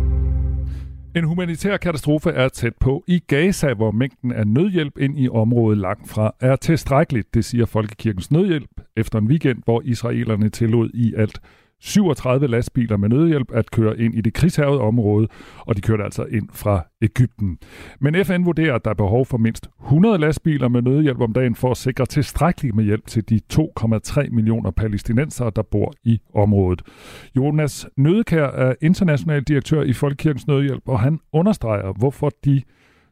En humanitær katastrofe er tæt på i Gaza, hvor mængden af nødhjælp ind i området langt fra er tilstrækkeligt, det siger Folkekirkens Nødhjælp, efter en weekend, hvor israelerne tillod i alt 37 lastbiler med nødhjælp at køre ind i det krigshærvede område, og de kørte altså ind fra Ægypten. Men FN vurderer, at der er behov for mindst 100 lastbiler med nødhjælp om dagen for at sikre tilstrækkeligt med hjælp til de 2,3 millioner palæstinensere, der bor i området. Jonas Nødekær er international direktør i Folkekirkens Nødhjælp, og han understreger, hvorfor de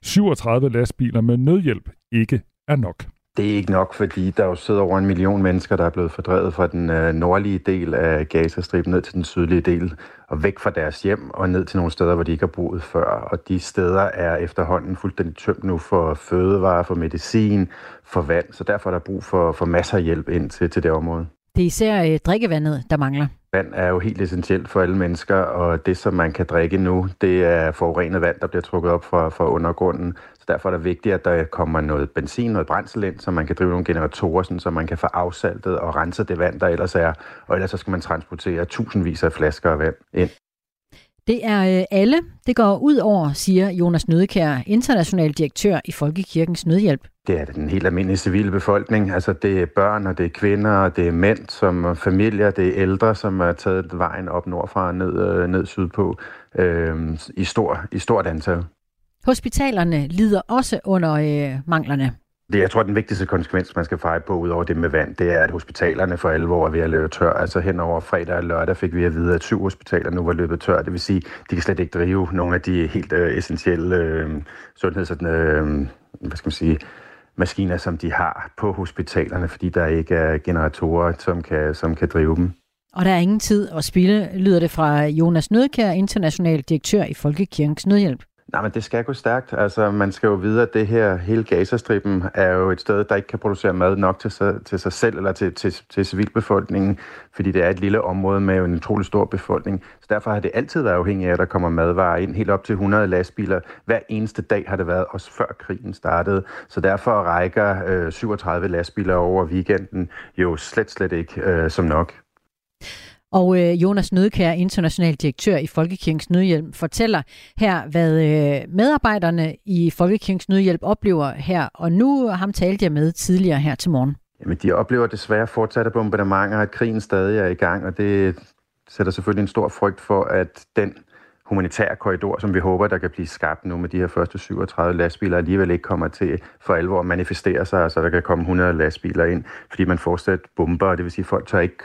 37 lastbiler med nødhjælp ikke er nok. Det er ikke nok, fordi der jo sidder over en million mennesker, der er blevet fordrevet fra den øh, nordlige del af Gazastriben ned til den sydlige del, og væk fra deres hjem og ned til nogle steder, hvor de ikke har boet før. Og de steder er efterhånden fuldstændig tømt nu for fødevarer, for medicin, for vand, så derfor er der brug for, for masser af hjælp ind til, til det område. Det er især øh, drikkevandet, der mangler. Vand er jo helt essentielt for alle mennesker, og det, som man kan drikke nu, det er forurenet vand, der bliver trukket op fra, fra undergrunden. Så derfor er det vigtigt, at der kommer noget benzin, noget brændsel ind, så man kan drive nogle generatorer, sådan, så man kan få afsaltet og rense det vand, der ellers er. Og ellers så skal man transportere tusindvis af flasker af vand ind. Det er øh, alle. Det går ud over, siger Jonas Nødekær, international direktør i Folkekirkens Nødhjælp. Det er den helt almindelige civile befolkning. Altså det er børn, og det er kvinder, og det er mænd, som er familier, det er ældre, som er taget vejen op nordfra og ned, øh, ned sydpå øh, i, stor, i stort antal. Hospitalerne lider også under øh, manglerne. Det, jeg tror, den vigtigste konsekvens, man skal feje på, ud over det med vand, det er, at hospitalerne for alvor er ved at løbe tør. Altså hen over fredag og lørdag fik vi at vide, at syv hospitaler nu var løbet tør. Det vil sige, de kan slet ikke drive nogle af de helt øh, essentielle øh, sundheds... Øh, hvad skal man sige, maskiner, som de har på hospitalerne, fordi der ikke er generatorer, som kan, som kan drive dem. Og der er ingen tid at spille, lyder det fra Jonas Nødkær, international direktør i Folkekirkens Nødhjælp. Nej, men det skal gå stærkt. Altså, man skal jo vide, at det her hele Gazastriben er jo et sted, der ikke kan producere mad nok til sig, til sig selv eller til, til, til civilbefolkningen, fordi det er et lille område med en utrolig stor befolkning. Så derfor har det altid været afhængigt af, at der kommer madvarer ind. Helt op til 100 lastbiler. Hver eneste dag har det været, også før krigen startede. Så derfor rækker øh, 37 lastbiler over weekenden jo slet, slet ikke øh, som nok. Og øh, Jonas Nødkær, international direktør i Folkekirkens Nødhjælp, fortæller her, hvad øh, medarbejderne i Folkekirkens Nødhjælp oplever her. Og nu ham talte jeg med tidligere her til morgen. Jamen, de oplever desværre fortsatte bombardementer, at krigen stadig er i gang, og det sætter selvfølgelig en stor frygt for, at den humanitære korridor, som vi håber, der kan blive skabt nu med de her første 37 lastbiler, alligevel ikke kommer til for alvor at manifestere sig, så der kan komme 100 lastbiler ind, fordi man fortsat bomber, og det vil sige, at folk tør ikke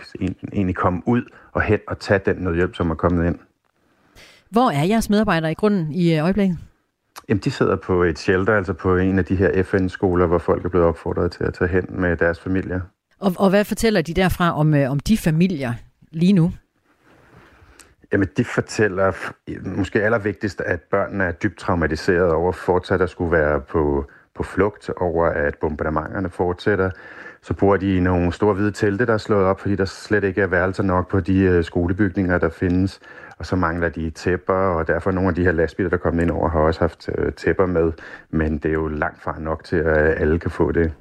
egentlig komme ud og hen og tage den nødhjælp, som er kommet ind. Hvor er jeres medarbejdere i grunden i øjeblikket? Jamen, de sidder på et shelter, altså på en af de her FN-skoler, hvor folk er blevet opfordret til at tage hen med deres familier. Og, og hvad fortæller de derfra om, om de familier lige nu? Jamen, de fortæller måske allervigtigst, at børnene er dybt traumatiseret over fortsat at skulle være på, på flugt over, at bombardementerne fortsætter. Så bor de i nogle store hvide telte, der er slået op, fordi der slet ikke er værelser nok på de øh, skolebygninger, der findes. Og så mangler de tæpper, og derfor nogle af de her lastbiler, der er kommet ind over, har også haft øh, tæpper med. Men det er jo langt fra nok til, at alle kan få det.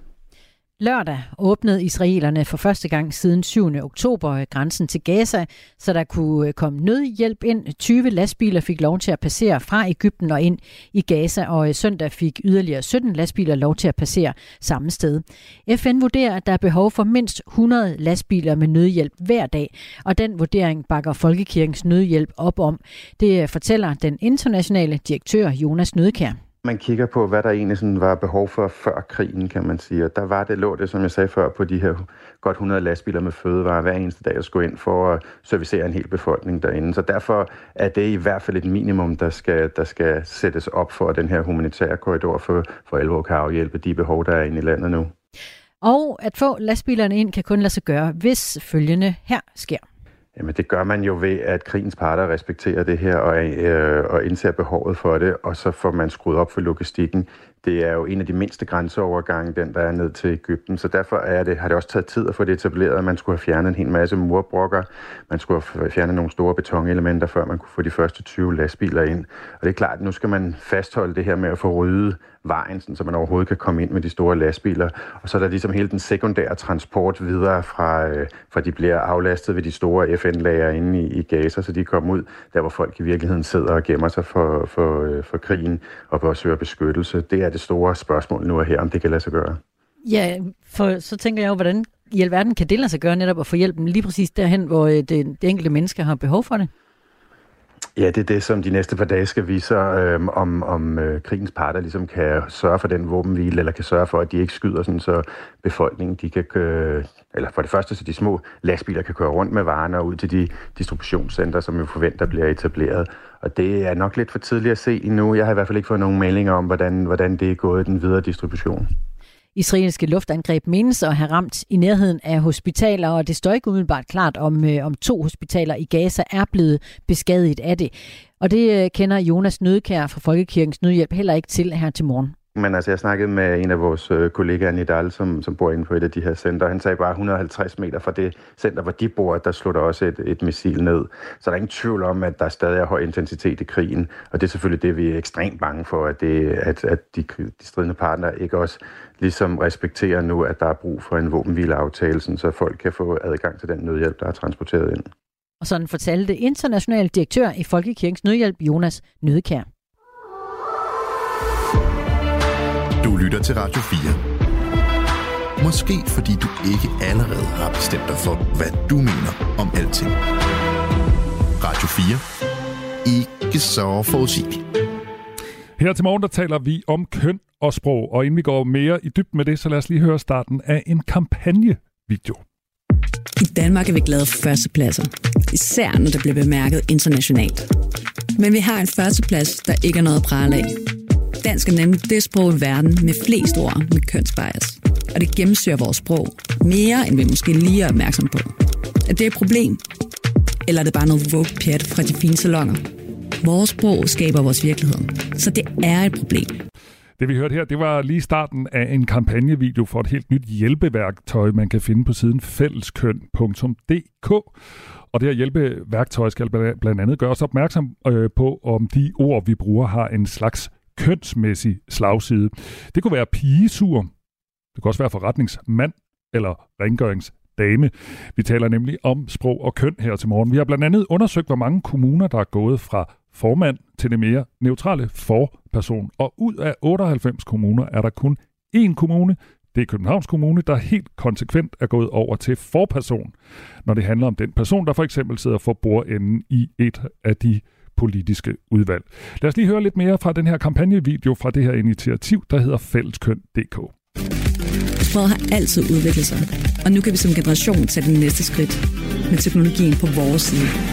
Lørdag åbnede israelerne for første gang siden 7. oktober grænsen til Gaza, så der kunne øh, komme nødhjælp ind. 20 lastbiler fik lov til at passere fra Ægypten og ind i Gaza, og øh, søndag fik yderligere 17 lastbiler lov til at passere samme sted. FN vurderer, at der er behov for mindst 100 lastbiler med nødhjælp hver dag, og den vurdering bakker Folkekirkens nødhjælp op om. Det øh, fortæller den internationale direktør Jonas Nødkær man kigger på, hvad der egentlig sådan var behov for før krigen, kan man sige. Og der var det, lå det, som jeg sagde før, på de her godt 100 lastbiler med fødevarer hver eneste dag, at skulle ind for at servicere en hel befolkning derinde. Så derfor er det i hvert fald et minimum, der skal, der skal sættes op for, den her humanitære korridor for, for alvor kan afhjælpe de behov, der er inde i landet nu. Og at få lastbilerne ind kan kun lade sig gøre, hvis følgende her sker. Jamen det gør man jo ved, at krigens parter respekterer det her og, øh, og indser behovet for det, og så får man skruet op for logistikken. Det er jo en af de mindste grænseovergange, den der er ned til Ægypten, så derfor er det, har det også taget tid at få det etableret. Man skulle have fjernet en hel masse murbrokker, man skulle have fjernet nogle store betonelementer, før man kunne få de første 20 lastbiler ind. Og det er klart, at nu skal man fastholde det her med at få ryddet vejen, så man overhovedet kan komme ind med de store lastbiler. Og så er der ligesom hele den sekundære transport videre fra, øh, fra de bliver aflastet ved de store FN-lager inde i, i Gaza, så de kommer ud der, hvor folk i virkeligheden sidder og gemmer sig for, for, øh, for krigen og for at søge beskyttelse. Det er det store spørgsmål nu og her, om det kan lade sig gøre. Ja, for så tænker jeg jo, hvordan i alverden kan det lade sig gøre netop at få hjælpen lige præcis derhen, hvor øh, det, det enkelte menneske har behov for det? Ja, det er det, som de næste par dage skal vise, øh, om, om øh, krigens parter ligesom kan sørge for den våbenhvile, eller kan sørge for, at de ikke skyder, sådan, så befolkningen de kan køre, eller for det første, så de små lastbiler kan køre rundt med varerne ud til de distributionscentre, som vi forventer bliver etableret. Og det er nok lidt for tidligt at se endnu. Jeg har i hvert fald ikke fået nogen meldinger om, hvordan, hvordan det er gået den videre distribution. Israelske luftangreb menes at have ramt i nærheden af hospitaler, og det står ikke umiddelbart klart, om, øh, om to hospitaler i Gaza er blevet beskadiget af det. Og det øh, kender Jonas Nødkær fra Folkekirkens Nødhjælp heller ikke til her til morgen. Men altså, jeg snakkede med en af vores øh, kollegaer, Nidal, som, som bor inde på et af de her center. Han sagde bare 150 meter fra det center, hvor de bor, der slog der også et, et missil ned. Så der er ingen tvivl om, at der stadig er høj intensitet i krigen. Og det er selvfølgelig det, vi er ekstremt bange for, at, det, at, at de, de stridende partner ikke også ligesom respekterer nu, at der er brug for en våbenhvileaftale, så folk kan få adgang til den nødhjælp, der er transporteret ind. Og sådan fortalte international direktør i Folkekirkens Nødhjælp, Jonas Nødekær. Du lytter til Radio 4. Måske fordi du ikke allerede har bestemt dig for, hvad du mener om alting. Radio 4. Ikke så forudsigeligt. Her til morgen, der taler vi om køn og sprog, og inden vi går mere i dybden med det, så lad os lige høre starten af en kampagnevideo. I Danmark er vi glade for førstepladser, især når det bliver bemærket internationalt. Men vi har en førsteplads, der ikke er noget at prale af. Dansk er nemlig det sprog i verden med flest ord med kønsbias. Og det gennemsøger vores sprog mere, end vi måske lige er opmærksom på. Er det et problem? Eller er det bare noget vogue pjat fra de fine salonger? Vores sprog skaber vores virkelighed, så det er et problem. Det vi hørte her, det var lige starten af en kampagnevideo for et helt nyt hjælpeværktøj, man kan finde på siden fælleskøn.dk. Og det her hjælpeværktøj skal blandt andet gøre os opmærksom øh, på, om de ord, vi bruger, har en slags kønsmæssig slagside. Det kunne være pigesur, det kan også være forretningsmand eller rengøringsdame. Vi taler nemlig om sprog og køn her til morgen. Vi har blandt andet undersøgt, hvor mange kommuner, der er gået fra formand til det mere neutrale forperson. Og ud af 98 kommuner er der kun én kommune, det er Københavns Kommune, der helt konsekvent er gået over til forperson, når det handler om den person, der for eksempel sidder for bordenden i et af de politiske udvalg. Lad os lige høre lidt mere fra den her kampagnevideo fra det her initiativ, der hedder Fælleskøn.dk. Sproget har altid udviklet sig, og nu kan vi som generation tage det næste skridt med teknologien på vores side.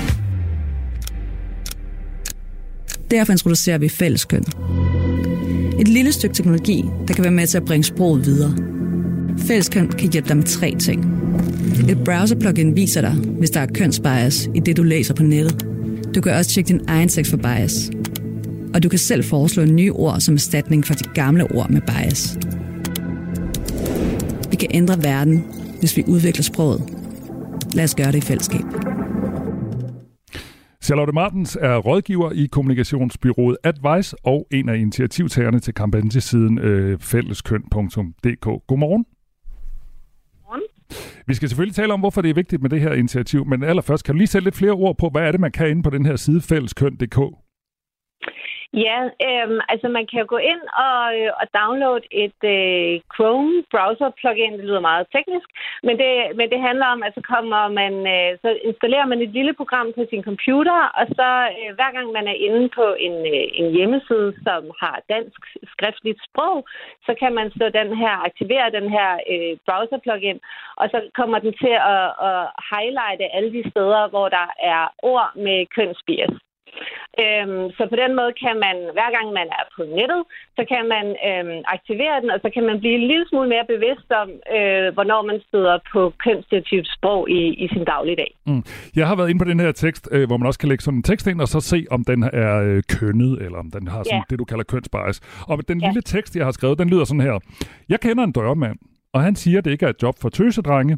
Derfor introducerer vi fælleskøn. Et lille stykke teknologi, der kan være med til at bringe sproget videre. Fælleskøn kan hjælpe dig med tre ting. Et browser-plugin viser dig, hvis der er kønsbias i det, du læser på nettet. Du kan også tjekke din egen sex for bias. Og du kan selv foreslå nye ord som erstatning for de gamle ord med bias. Vi kan ændre verden, hvis vi udvikler sproget. Lad os gøre det i fællesskab. Charlotte Martens er rådgiver i kommunikationsbyrået Advice og en af initiativtagerne til kampagnesiden øh, fælleskøn.dk. Godmorgen. Godmorgen. Vi skal selvfølgelig tale om, hvorfor det er vigtigt med det her initiativ, men allerførst kan du lige sætte lidt flere ord på, hvad er det, man kan inde på den her side fælleskøn.dk? Ja, øhm, altså man kan gå ind og, øh, og downloade et øh, Chrome browser plugin. Det lyder meget teknisk, men det, men det handler om, at så kommer man, øh, så installerer man et lille program på sin computer, og så øh, hver gang man er inde på en, øh, en hjemmeside, som har dansk skriftligt sprog, så kan man så den her aktivere den her øh, browser plugin, og så kommer den til at, at highlighte alle de steder, hvor der er ord med kønsbias. Øhm, så på den måde kan man, hver gang man er på nettet, så kan man øhm, aktivere den, og så kan man blive en lille smule mere bevidst om, øh, hvornår man støder på kønsstereotypt sprog i, i sin dagligdag. Mm. Jeg har været inde på den her tekst, øh, hvor man også kan lægge sådan en tekst ind, og så se, om den er øh, kønnet, eller om den har sådan, yeah. det, du kalder kønsbias. Og den yeah. lille tekst, jeg har skrevet, den lyder sådan her. Jeg kender en dørmand, og han siger, at det ikke er et job for tøsedrenge.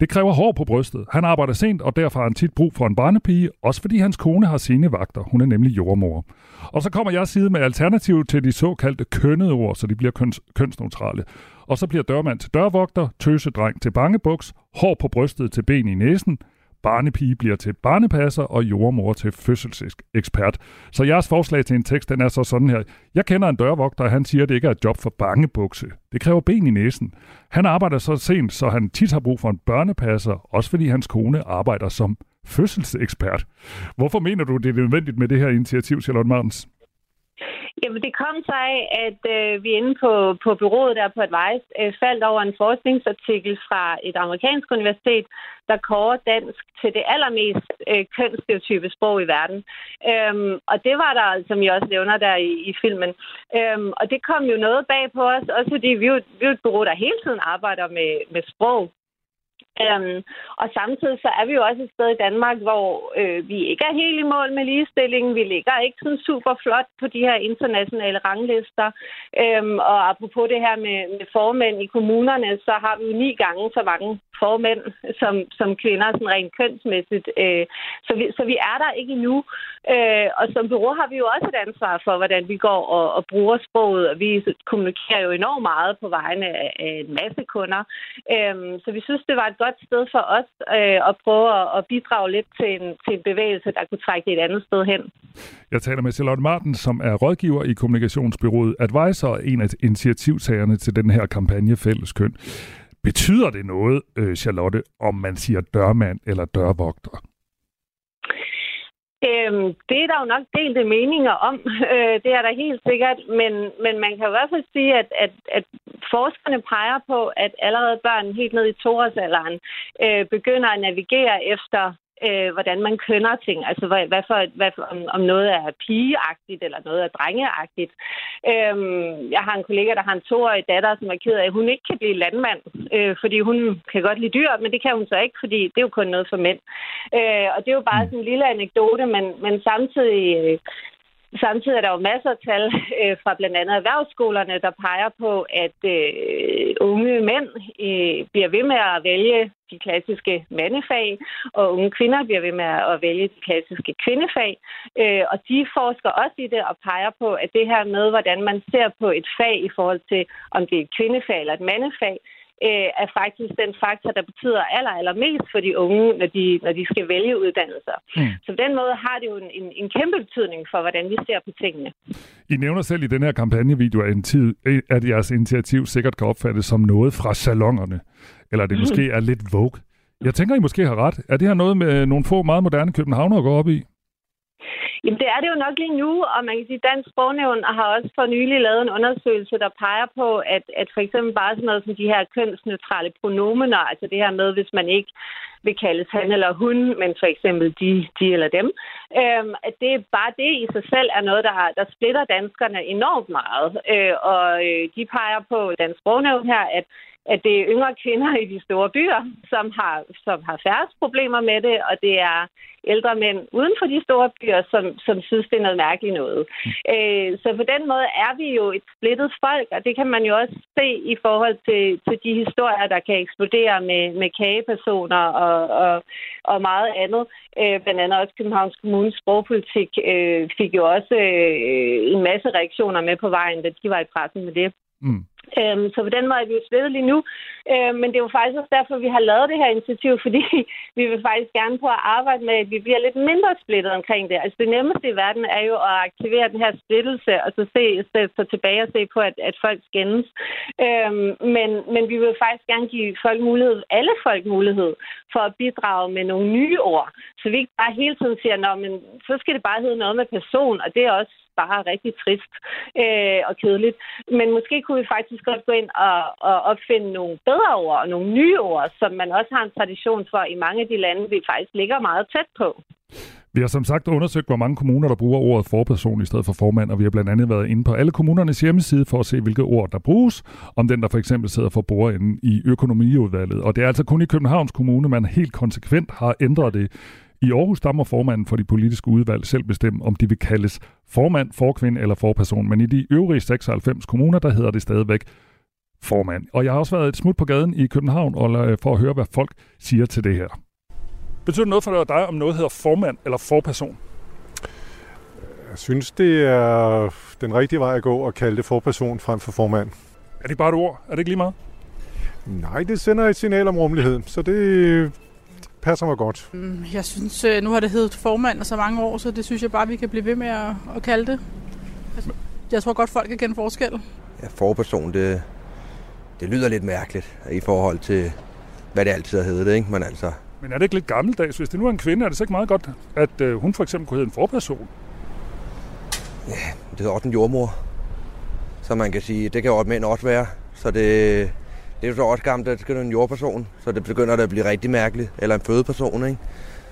Det kræver hår på brystet. Han arbejder sent, og derfor har han tit brug for en barnepige, også fordi hans kone har sine vagter. Hun er nemlig jordmor. Og så kommer jeg side med alternativ til de såkaldte kønnede ord, så de bliver køns- kønsneutrale. Og så bliver dørmand til dørvogter, tøsedreng til bangebuks, hår på brystet til ben i næsen, barnepige bliver til barnepasser og jordmor til fødselsekspert. Så jeres forslag til en tekst, den er så sådan her. Jeg kender en dørvogter, og han siger, at det ikke er et job for bangebukse. Det kræver ben i næsen. Han arbejder så sent, så han tit har brug for en børnepasser, også fordi hans kone arbejder som fødselsekspert. Hvorfor mener du, det er nødvendigt med det her initiativ, Charlotte Martens? Jamen, det kom sig af, at øh, vi inde på, på byrådet der på Advice øh, faldt over en forskningsartikel fra et amerikansk universitet, der kårer dansk til det allermest øh, kønsstereotype sprog i verden. Øhm, og det var der, som jeg også nævner der i, i filmen. Øhm, og det kom jo noget bag på os, også fordi vi er jo, vi er et bureau, der hele tiden arbejder med, med sprog. Øhm, og samtidig så er vi jo også et sted i Danmark, hvor øh, vi ikke er helt i mål med ligestillingen. Vi ligger ikke sådan super flot på de her internationale ranglister. Øhm, og apropos det her med, med formænd i kommunerne, så har vi jo ni gange så mange formænd som, som kvinder, sådan rent kønsmæssigt. Øh, så, vi, så vi er der ikke endnu. Øh, og som bureau har vi jo også et ansvar for, hvordan vi går og, og bruger sproget, og vi kommunikerer jo enormt meget på vegne af, af en masse kunder. Øh, så vi synes, det var et godt sted for os øh, at prøve at, at bidrage lidt til en, til en bevægelse, der kunne trække det et andet sted hen. Jeg taler med Charlotte Martin, som er rådgiver i kommunikationsbyrået Advisor, en af initiativtagerne til den her kampagne Fælles Køn. Betyder det noget, øh, Charlotte, om man siger dørmand eller dørvogter? Øhm, det er der jo nok delte meninger om. (laughs) Øh, det er der helt sikkert. Men, men man kan i hvert fald sige, at, at, at forskerne peger på, at allerede børn helt ned i toårsalderen øh, begynder at navigere efter øh, hvordan man kønner ting. Altså, hvad, hvad for, hvad for, om, om noget er pigeagtigt, eller noget er drengeagtigt. Øhm, jeg har en kollega, der har en toårig datter, som er ked af, at hun ikke kan blive landmand, øh, fordi hun kan godt lide dyr, men det kan hun så ikke, fordi det er jo kun noget for mænd. Øh, og det er jo bare sådan en lille anekdote, men, men samtidig... Øh, Samtidig er der jo masser af tal (laughs) øh, fra blandt andet erhvervsskolerne, der peger på, at øh, unge mænd øh, bliver ved med at vælge de klassiske mandefag, og unge kvinder bliver ved med at vælge de klassiske kvindefag. Øh, og de forsker også i det og peger på, at det her med, hvordan man ser på et fag i forhold til, om det er et kvindefag eller et mandefag, øh, er faktisk den faktor, der betyder aller, allermest for de unge, når de, når de skal vælge uddannelser. Mm. Så på den måde har det jo en, en, en kæmpe betydning for, hvordan vi ser på tingene. I nævner selv i den her kampagnevideo, at, en tid, at jeres initiativ sikkert kan opfattes som noget fra salongerne, eller det måske er lidt vogue. Jeg tænker, I måske har ret. Er det her noget med nogle få meget moderne københavnere går op i? Jamen, det er det jo nok lige nu, og man kan sige, at Dansk Sprognævn har også for nylig lavet en undersøgelse, der peger på, at, at for eksempel bare sådan noget som de her kønsneutrale pronomener, altså det her med, hvis man ikke vil kaldes han eller hun, men for eksempel de, de eller dem, øhm, at det er bare det i sig selv er noget, der, der splitter danskerne enormt meget. Øh, og øh, de peger på Dansk Sprognævn her, at at det er yngre kvinder i de store byer, som har, som har færre problemer med det, og det er ældre mænd uden for de store byer, som, som synes, det er noget mærkeligt noget. Øh, så på den måde er vi jo et splittet folk, og det kan man jo også se i forhold til, til de historier, der kan eksplodere med, med kagepersoner og, og, og meget andet. Øh, blandt andet også Københavns Kommunes sprogpolitik øh, fik jo også øh, en masse reaktioner med på vejen, da de var i pressen med det. Mm. Øhm, så på den måde er vi jo svedet lige nu. Øhm, men det er jo faktisk også derfor, vi har lavet det her initiativ, (laughs) fordi vi vil faktisk gerne på at arbejde med, at vi bliver lidt mindre splittet omkring det. Altså det nemmeste i verden er jo at aktivere den her splittelse, og så se så tilbage og se på, at, at folk skændes. Øhm, men, men vi vil faktisk gerne give folk mulighed, alle folk mulighed, for at bidrage med nogle nye ord. Så vi ikke bare hele tiden siger, Nå, men så skal det bare hedde noget med person, og det er også bare rigtig trist øh, og kedeligt. Men måske kunne vi faktisk godt gå ind og, og opfinde nogle bedre ord og nogle nye ord, som man også har en tradition for i mange af de lande, vi faktisk ligger meget tæt på. Vi har som sagt undersøgt, hvor mange kommuner, der bruger ordet forperson i stedet for formand, og vi har blandt andet været inde på alle kommunernes hjemmeside for at se, hvilke ord der bruges, om den, der for eksempel sidder for bordenden i økonomiudvalget. Og det er altså kun i Københavns Kommune, man helt konsekvent har ændret det. I Aarhus stammer formanden for de politiske udvalg selv bestemme, om de vil kaldes formand, forkvinde eller forperson. Men i de øvrige 96 kommuner, der hedder det stadigvæk formand. Og jeg har også været et smut på gaden i København og for at høre, hvad folk siger til det her. Betyder det noget for dig, om noget hedder formand eller forperson? Jeg synes, det er den rigtige vej at gå at kalde det forperson frem for formand. Er det bare et ord? Er det ikke lige meget? Nej, det sender et signal om rummelighed, så det passer mig godt. Mm, jeg synes, øh, nu har det heddet formand så mange år, så det synes jeg bare, vi kan blive ved med at, at kalde det. Jeg tror godt, folk kan kende forskel. Ja, forperson, det, det lyder lidt mærkeligt i forhold til, hvad det altid har heddet, ikke? Men altså, men er det ikke lidt gammeldags? Hvis det nu er en kvinde, er det så ikke meget godt, at øh, hun for eksempel kunne hedde en forperson? Ja, det er også en jordmor. Så man kan sige, det kan også mænd også være. Så det, det er jo så også gammelt, at det skal en jordperson. Så det begynder at blive rigtig mærkeligt. Eller en fødeperson, ikke?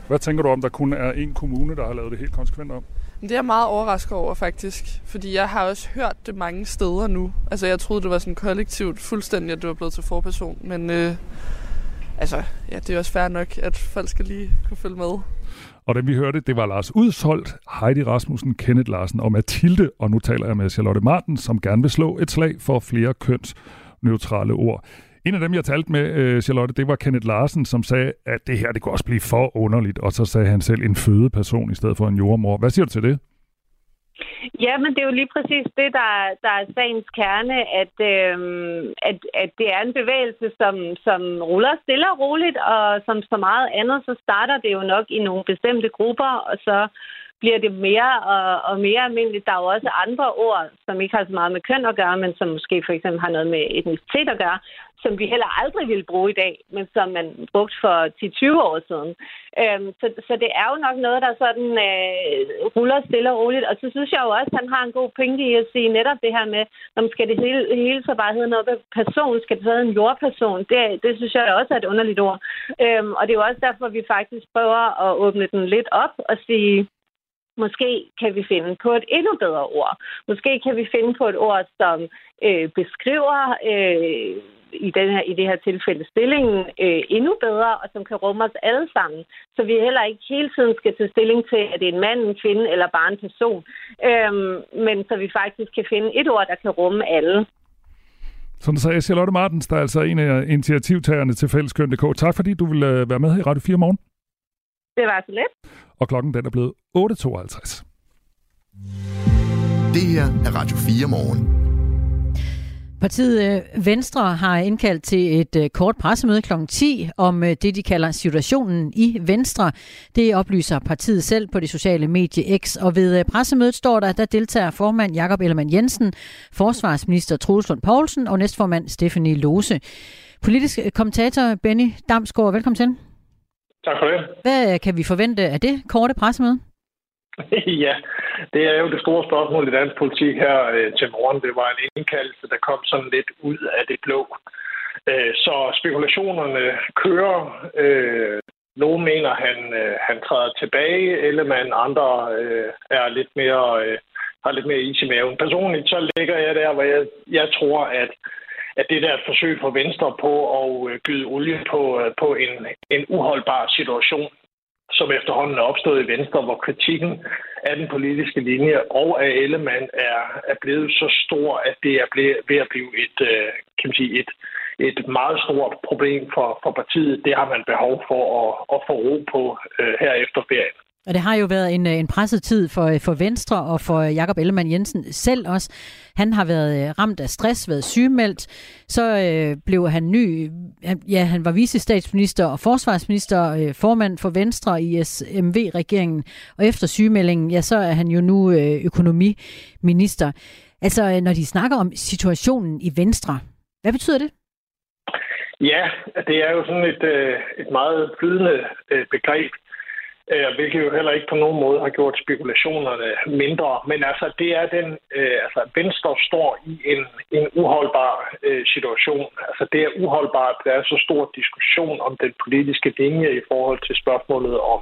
Hvad tænker du om, der kun er en kommune, der har lavet det helt konsekvent om? Det er jeg meget overrasket over, faktisk. Fordi jeg har også hørt det mange steder nu. Altså, jeg troede, det var sådan kollektivt fuldstændig, at du var blevet til forperson. Men øh, altså, ja, det er også fair nok, at folk skal lige kunne følge med. Og da vi hørte, det var Lars Udsholdt, Heidi Rasmussen, Kenneth Larsen og Mathilde, og nu taler jeg med Charlotte Martin, som gerne vil slå et slag for flere neutrale ord. En af dem, jeg talte med, øh, Charlotte, det var Kenneth Larsen, som sagde, at det her det kunne også blive for underligt, og så sagde han selv en fødeperson i stedet for en jordmor. Hvad siger du til det? Ja, men det er jo lige præcis det, der, der er sagens kerne, at, øhm, at, at det er en bevægelse, som, som ruller stille og roligt, og som så meget andet, så starter det jo nok i nogle bestemte grupper, og så bliver det mere og, og mere almindeligt. Der er jo også andre ord, som ikke har så meget med køn at gøre, men som måske for eksempel har noget med etnicitet at gøre, som vi heller aldrig ville bruge i dag, men som man brugte for 10-20 år siden. Øhm, så, så det er jo nok noget, der sådan øh, ruller stille og roligt. Og så synes jeg jo også, at han har en god pointe i at sige netop det her med, om skal det hele, hele så bare hedde noget med person, skal det hedde en jordperson? Det, det synes jeg også er et underligt ord. Øhm, og det er jo også derfor, vi faktisk prøver at åbne den lidt op og sige, Måske kan vi finde på et endnu bedre ord. Måske kan vi finde på et ord, som øh, beskriver øh, i, den her, i det her tilfælde stillingen øh, endnu bedre, og som kan rumme os alle sammen. Så vi heller ikke hele tiden skal tage stilling til, at det er en mand, en kvinde eller bare en person. Øhm, men så vi faktisk kan finde et ord, der kan rumme alle. Sådan sagde Charlotte Martens, der er altså en af initiativtagerne til Fælleskøn.dk. Tak fordi du vil øh, være med her i Radio 4 morgen. Det var så let. Og klokken den er blevet 8.52. Det her er Radio 4 morgen. Partiet øh, Venstre har indkaldt til et øh, kort pressemøde kl. 10 om øh, det, de kalder situationen i Venstre. Det oplyser partiet selv på det sociale medie X. Og ved pressemødet står der, der deltager formand Jakob Ellemann Jensen, forsvarsminister Troels Lund Poulsen og næstformand Stephanie Lose. Politisk kommentator Benny Damsgaard, velkommen til. Tak for det. Hvad kan vi forvente af det korte pressemøde? (laughs) ja, det er jo det store spørgsmål i dansk politik her øh, til morgen. Det var en indkaldelse, der kom sådan lidt ud af det blå. Øh, så spekulationerne kører. Øh, nogle mener, han, øh, han træder tilbage, eller man andre øh, er lidt mere, øh, har lidt mere is i maven. Personligt så ligger jeg der, hvor jeg, jeg tror, at at det der er et forsøg på Venstre på at øh, gyde olie på, øh, på en, en uholdbar situation som efterhånden er opstået i Venstre, hvor kritikken af den politiske linje og af Ellemann er, er blevet så stor, at det er blevet, ved at blive et, øh, kan man sige, et, et meget stort problem for, for partiet. Det har man behov for at, at få ro på øh, her efter ferien. Og det har jo været en, øh, en presset tid for, øh, for Venstre og for øh, Jakob Ellemann Jensen selv også. Han har været ramt af stress, været sygemeldt. Så øh, blev han ny, ja, han var vicestatsminister og forsvarsminister, øh, formand for Venstre i SMV-regeringen. Og efter sygemeldingen, ja, så er han jo nu øh, økonomiminister. Altså, når de snakker om situationen i Venstre, hvad betyder det? Ja, det er jo sådan et, øh, et meget flydende begreb øh, hvilket jo heller ikke på nogen måde har gjort spekulationerne mindre. Men altså, det er den, øh, altså, Venstre står i en, en uholdbar øh, situation. Altså, det er uholdbart, der er så stor diskussion om den politiske linje i forhold til spørgsmålet om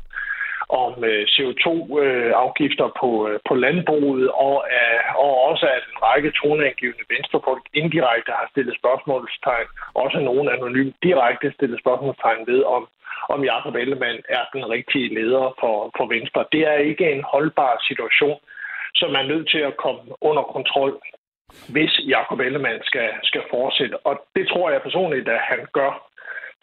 om øh, CO2-afgifter øh, på, øh, på landbruget, og, øh, og også at en række toneangivende venstrefolk indirekte har stillet spørgsmålstegn, også nogen anonym direkte stillet spørgsmålstegn ved, om, om Jacob Ellemann er den rigtige leder for, for Venstre. Det er ikke en holdbar situation, som er nødt til at komme under kontrol hvis Jacob Ellemann skal, skal fortsætte. Og det tror jeg personligt, at han gør.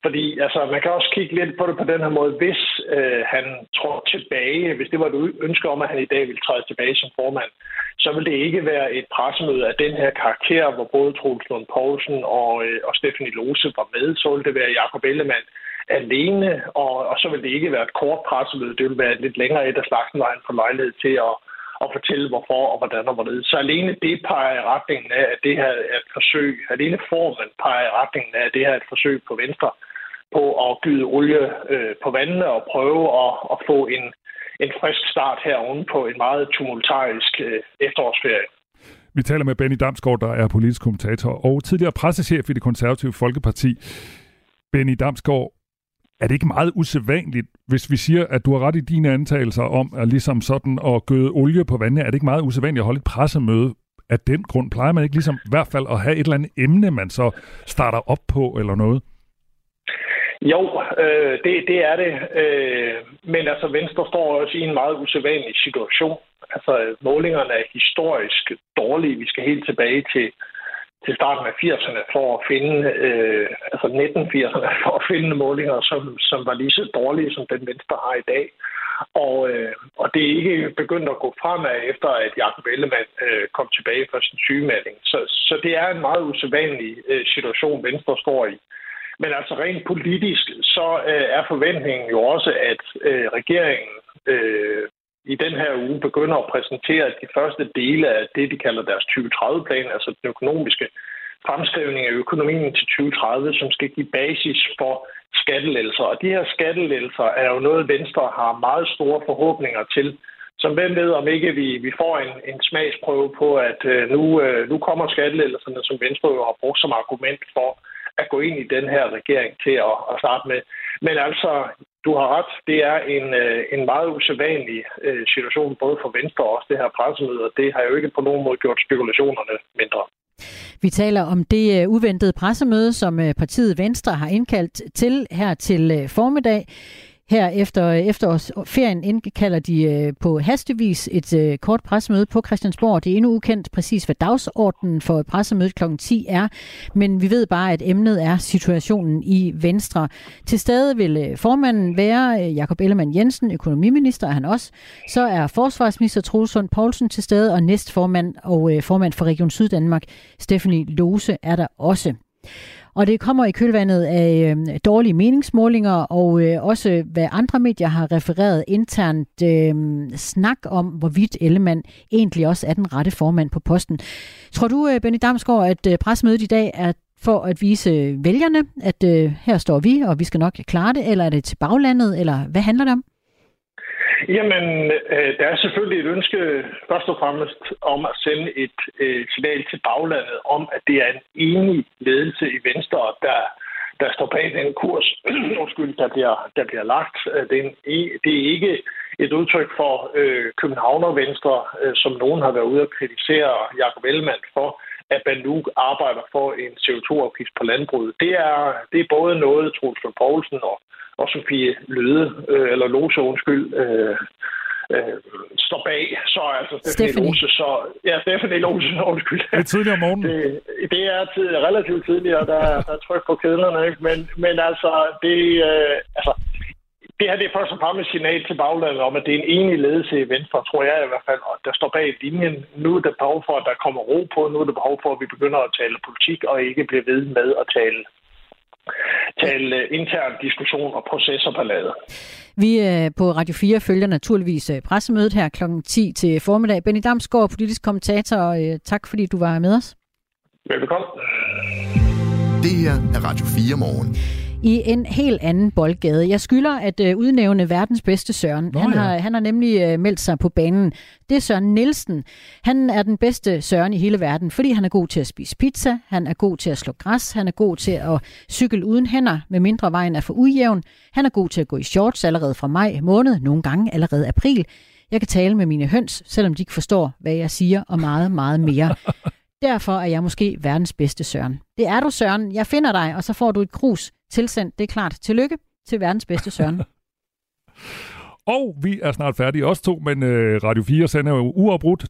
Fordi altså, man kan også kigge lidt på det på den her måde. Hvis øh, han tror tilbage, hvis det var et ønske om, at han i dag vil træde tilbage som formand, så vil det ikke være et pressemøde af den her karakter, hvor både Troels Lund Poulsen og, øh, og Stephanie Lose var med. Så ville det være Jacob Ellemann alene, og, og så vil det ikke være et kort pressemøde. Det vil være lidt længere et af slagsen, hvor han får lejlighed til at, at fortælle, hvorfor og hvordan og hvorledes. Så alene det peger i retningen af, at det her er et forsøg, alene formen peger i retningen af, at det her er et forsøg på Venstre på at gyde olie øh, på vandene og prøve at, at få en, en frisk start her på en meget tumultarisk øh, efterårsferie. Vi taler med Benny Damsgaard, der er politisk kommentator og tidligere pressechef i det konservative Folkeparti. Benny Damsgaard, er det ikke meget usædvanligt, hvis vi siger, at du har ret i dine antagelser om at ligesom sådan at gøde olie på vandet? Er det ikke meget usædvanligt at holde et pressemøde af den grund? Plejer man ikke ligesom i hvert fald at have et eller andet emne, man så starter op på eller noget? Jo, øh, det, det er det. Øh, men altså, Venstre står også i en meget usædvanlig situation. Altså, målingerne er historisk dårlige. Vi skal helt tilbage til til starten af 80'erne for at finde, øh, altså 1980'erne, (laughs) for at finde målinger, som, som var lige så dårlige, som den venstre har i dag. Og, øh, og det er ikke begyndt at gå fremad efter, at Jacob Ellemann øh, kom tilbage fra sin sygemelding. Så, så det er en meget usædvanlig øh, situation, Venstre står i. Men altså rent politisk, så øh, er forventningen jo også, at øh, regeringen øh, i den her uge begynder at præsentere de første dele af det, de kalder deres 2030-plan, altså den økonomiske fremskrivning af økonomien til 2030, som skal give basis for skattelælser. Og de her skattelælser er jo noget, Venstre har meget store forhåbninger til. Som hvem ved, om ikke vi, vi får en, en smagsprøve på, at øh, nu, øh, nu kommer skattelældelserne, som Venstre jo har brugt som argument for at gå ind i den her regering til at, at starte med. Men altså, du har ret. Det er en, øh, en meget usædvanlig øh, situation, både for Venstre og også det her pressemøde, og det har jo ikke på nogen måde gjort spekulationerne mindre. Vi taler om det øh, uventede pressemøde, som partiet Venstre har indkaldt til her til formiddag. Her efter efterårsferien indkalder de øh, på hastevis et øh, kort pressemøde på Christiansborg. Det er endnu ukendt præcis, hvad dagsordenen for pressemødet kl. 10 er, men vi ved bare, at emnet er situationen i Venstre. Til stede vil øh, formanden være Jakob Ellemann Jensen, økonomiminister er han også. Så er forsvarsminister Troels Poulsen til stede, og næstformand og formand for Region Syddanmark, Stephanie Lose, er der også. Og det kommer i kølvandet af øh, dårlige meningsmålinger, og øh, også hvad andre medier har refereret internt øh, snak om, hvorvidt Ellemann egentlig også er den rette formand på posten. Tror du, øh, Benny Damsgaard, at øh, pressemødet i dag er for at vise øh, vælgerne, at øh, her står vi, og vi skal nok klare det, eller er det til baglandet, eller hvad handler det om? Jamen, øh, der er selvfølgelig et ønske først og fremmest om at sende et øh, signal til baglandet om, at det er en enig ledelse i Venstre, der, der står bag den kurs, (clears throat) undskyld, der bliver, der bliver lagt. Øh, det er, en, e, det er ikke et udtryk for øh, Københavner Venstre, øh, som nogen har været ude at kritisere Jacob Ellemann for, at man nu arbejder for en CO2-afgift på landbruget. Det er, det er både noget, Troels Poulsen og og Sofie Løde, øh, eller Lose, undskyld, øh, øh, står bag. Så altså Stephanie Lose, så... Ja, Stephanie Lose, (laughs) undskyld. Det er tidligere om morgenen. Det, det er tid, relativt tidligere, der, der er tryk på kedlerne, ikke? Men, men altså, det, øh, altså, det her det er først og fremmest signal til baglandet om, at det er en enig ledelse i Venstre, tror jeg i hvert fald, og der står bag linjen. Nu er der behov for, at der kommer ro på. Nu er der behov for, at vi begynder at tale politik, og ikke bliver ved med at tale tale øh, intern diskussion og processorballade. Vi øh, på Radio 4 følger naturligvis øh, pressemødet her kl. 10 til formiddag. Benny Damsgaard, politisk kommentator, og tak fordi du var med os. Velkommen. Det her er Radio 4 morgen. I en helt anden boldgade. Jeg skylder at øh, udnævne verdens bedste Søren. Nå, han, ja. har, han har nemlig øh, meldt sig på banen. Det er Søren Nielsen. Han er den bedste Søren i hele verden, fordi han er god til at spise pizza, han er god til at slå græs, han er god til at cykle uden hænder, med mindre vejen er for ujævn. Han er god til at gå i shorts allerede fra maj måned, nogle gange allerede april. Jeg kan tale med mine høns, selvom de ikke forstår, hvad jeg siger, og meget, meget mere. Derfor er jeg måske verdens bedste Søren. Det er du, Søren. Jeg finder dig, og så får du et krus tilsendt. Det er klart. Tillykke til verdens bedste Søren. (laughs) Og vi er snart færdige også to, men øh, Radio 4 sender jo uafbrudt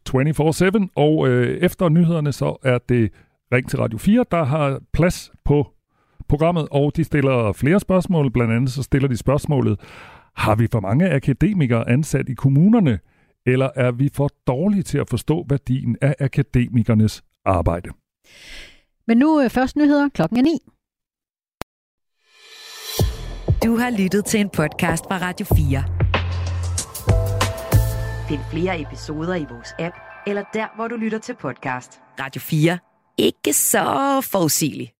24-7, og øh, efter nyhederne så er det Ring til Radio 4, der har plads på programmet, og de stiller flere spørgsmål. Blandt andet så stiller de spørgsmålet, har vi for mange akademikere ansat i kommunerne, eller er vi for dårlige til at forstå værdien af akademikernes arbejde? Men nu øh, først nyheder klokken er 9. Du har lyttet til en podcast fra Radio 4. Find flere episoder i vores app, eller der, hvor du lytter til podcast. Radio 4. Ikke så forudsigeligt.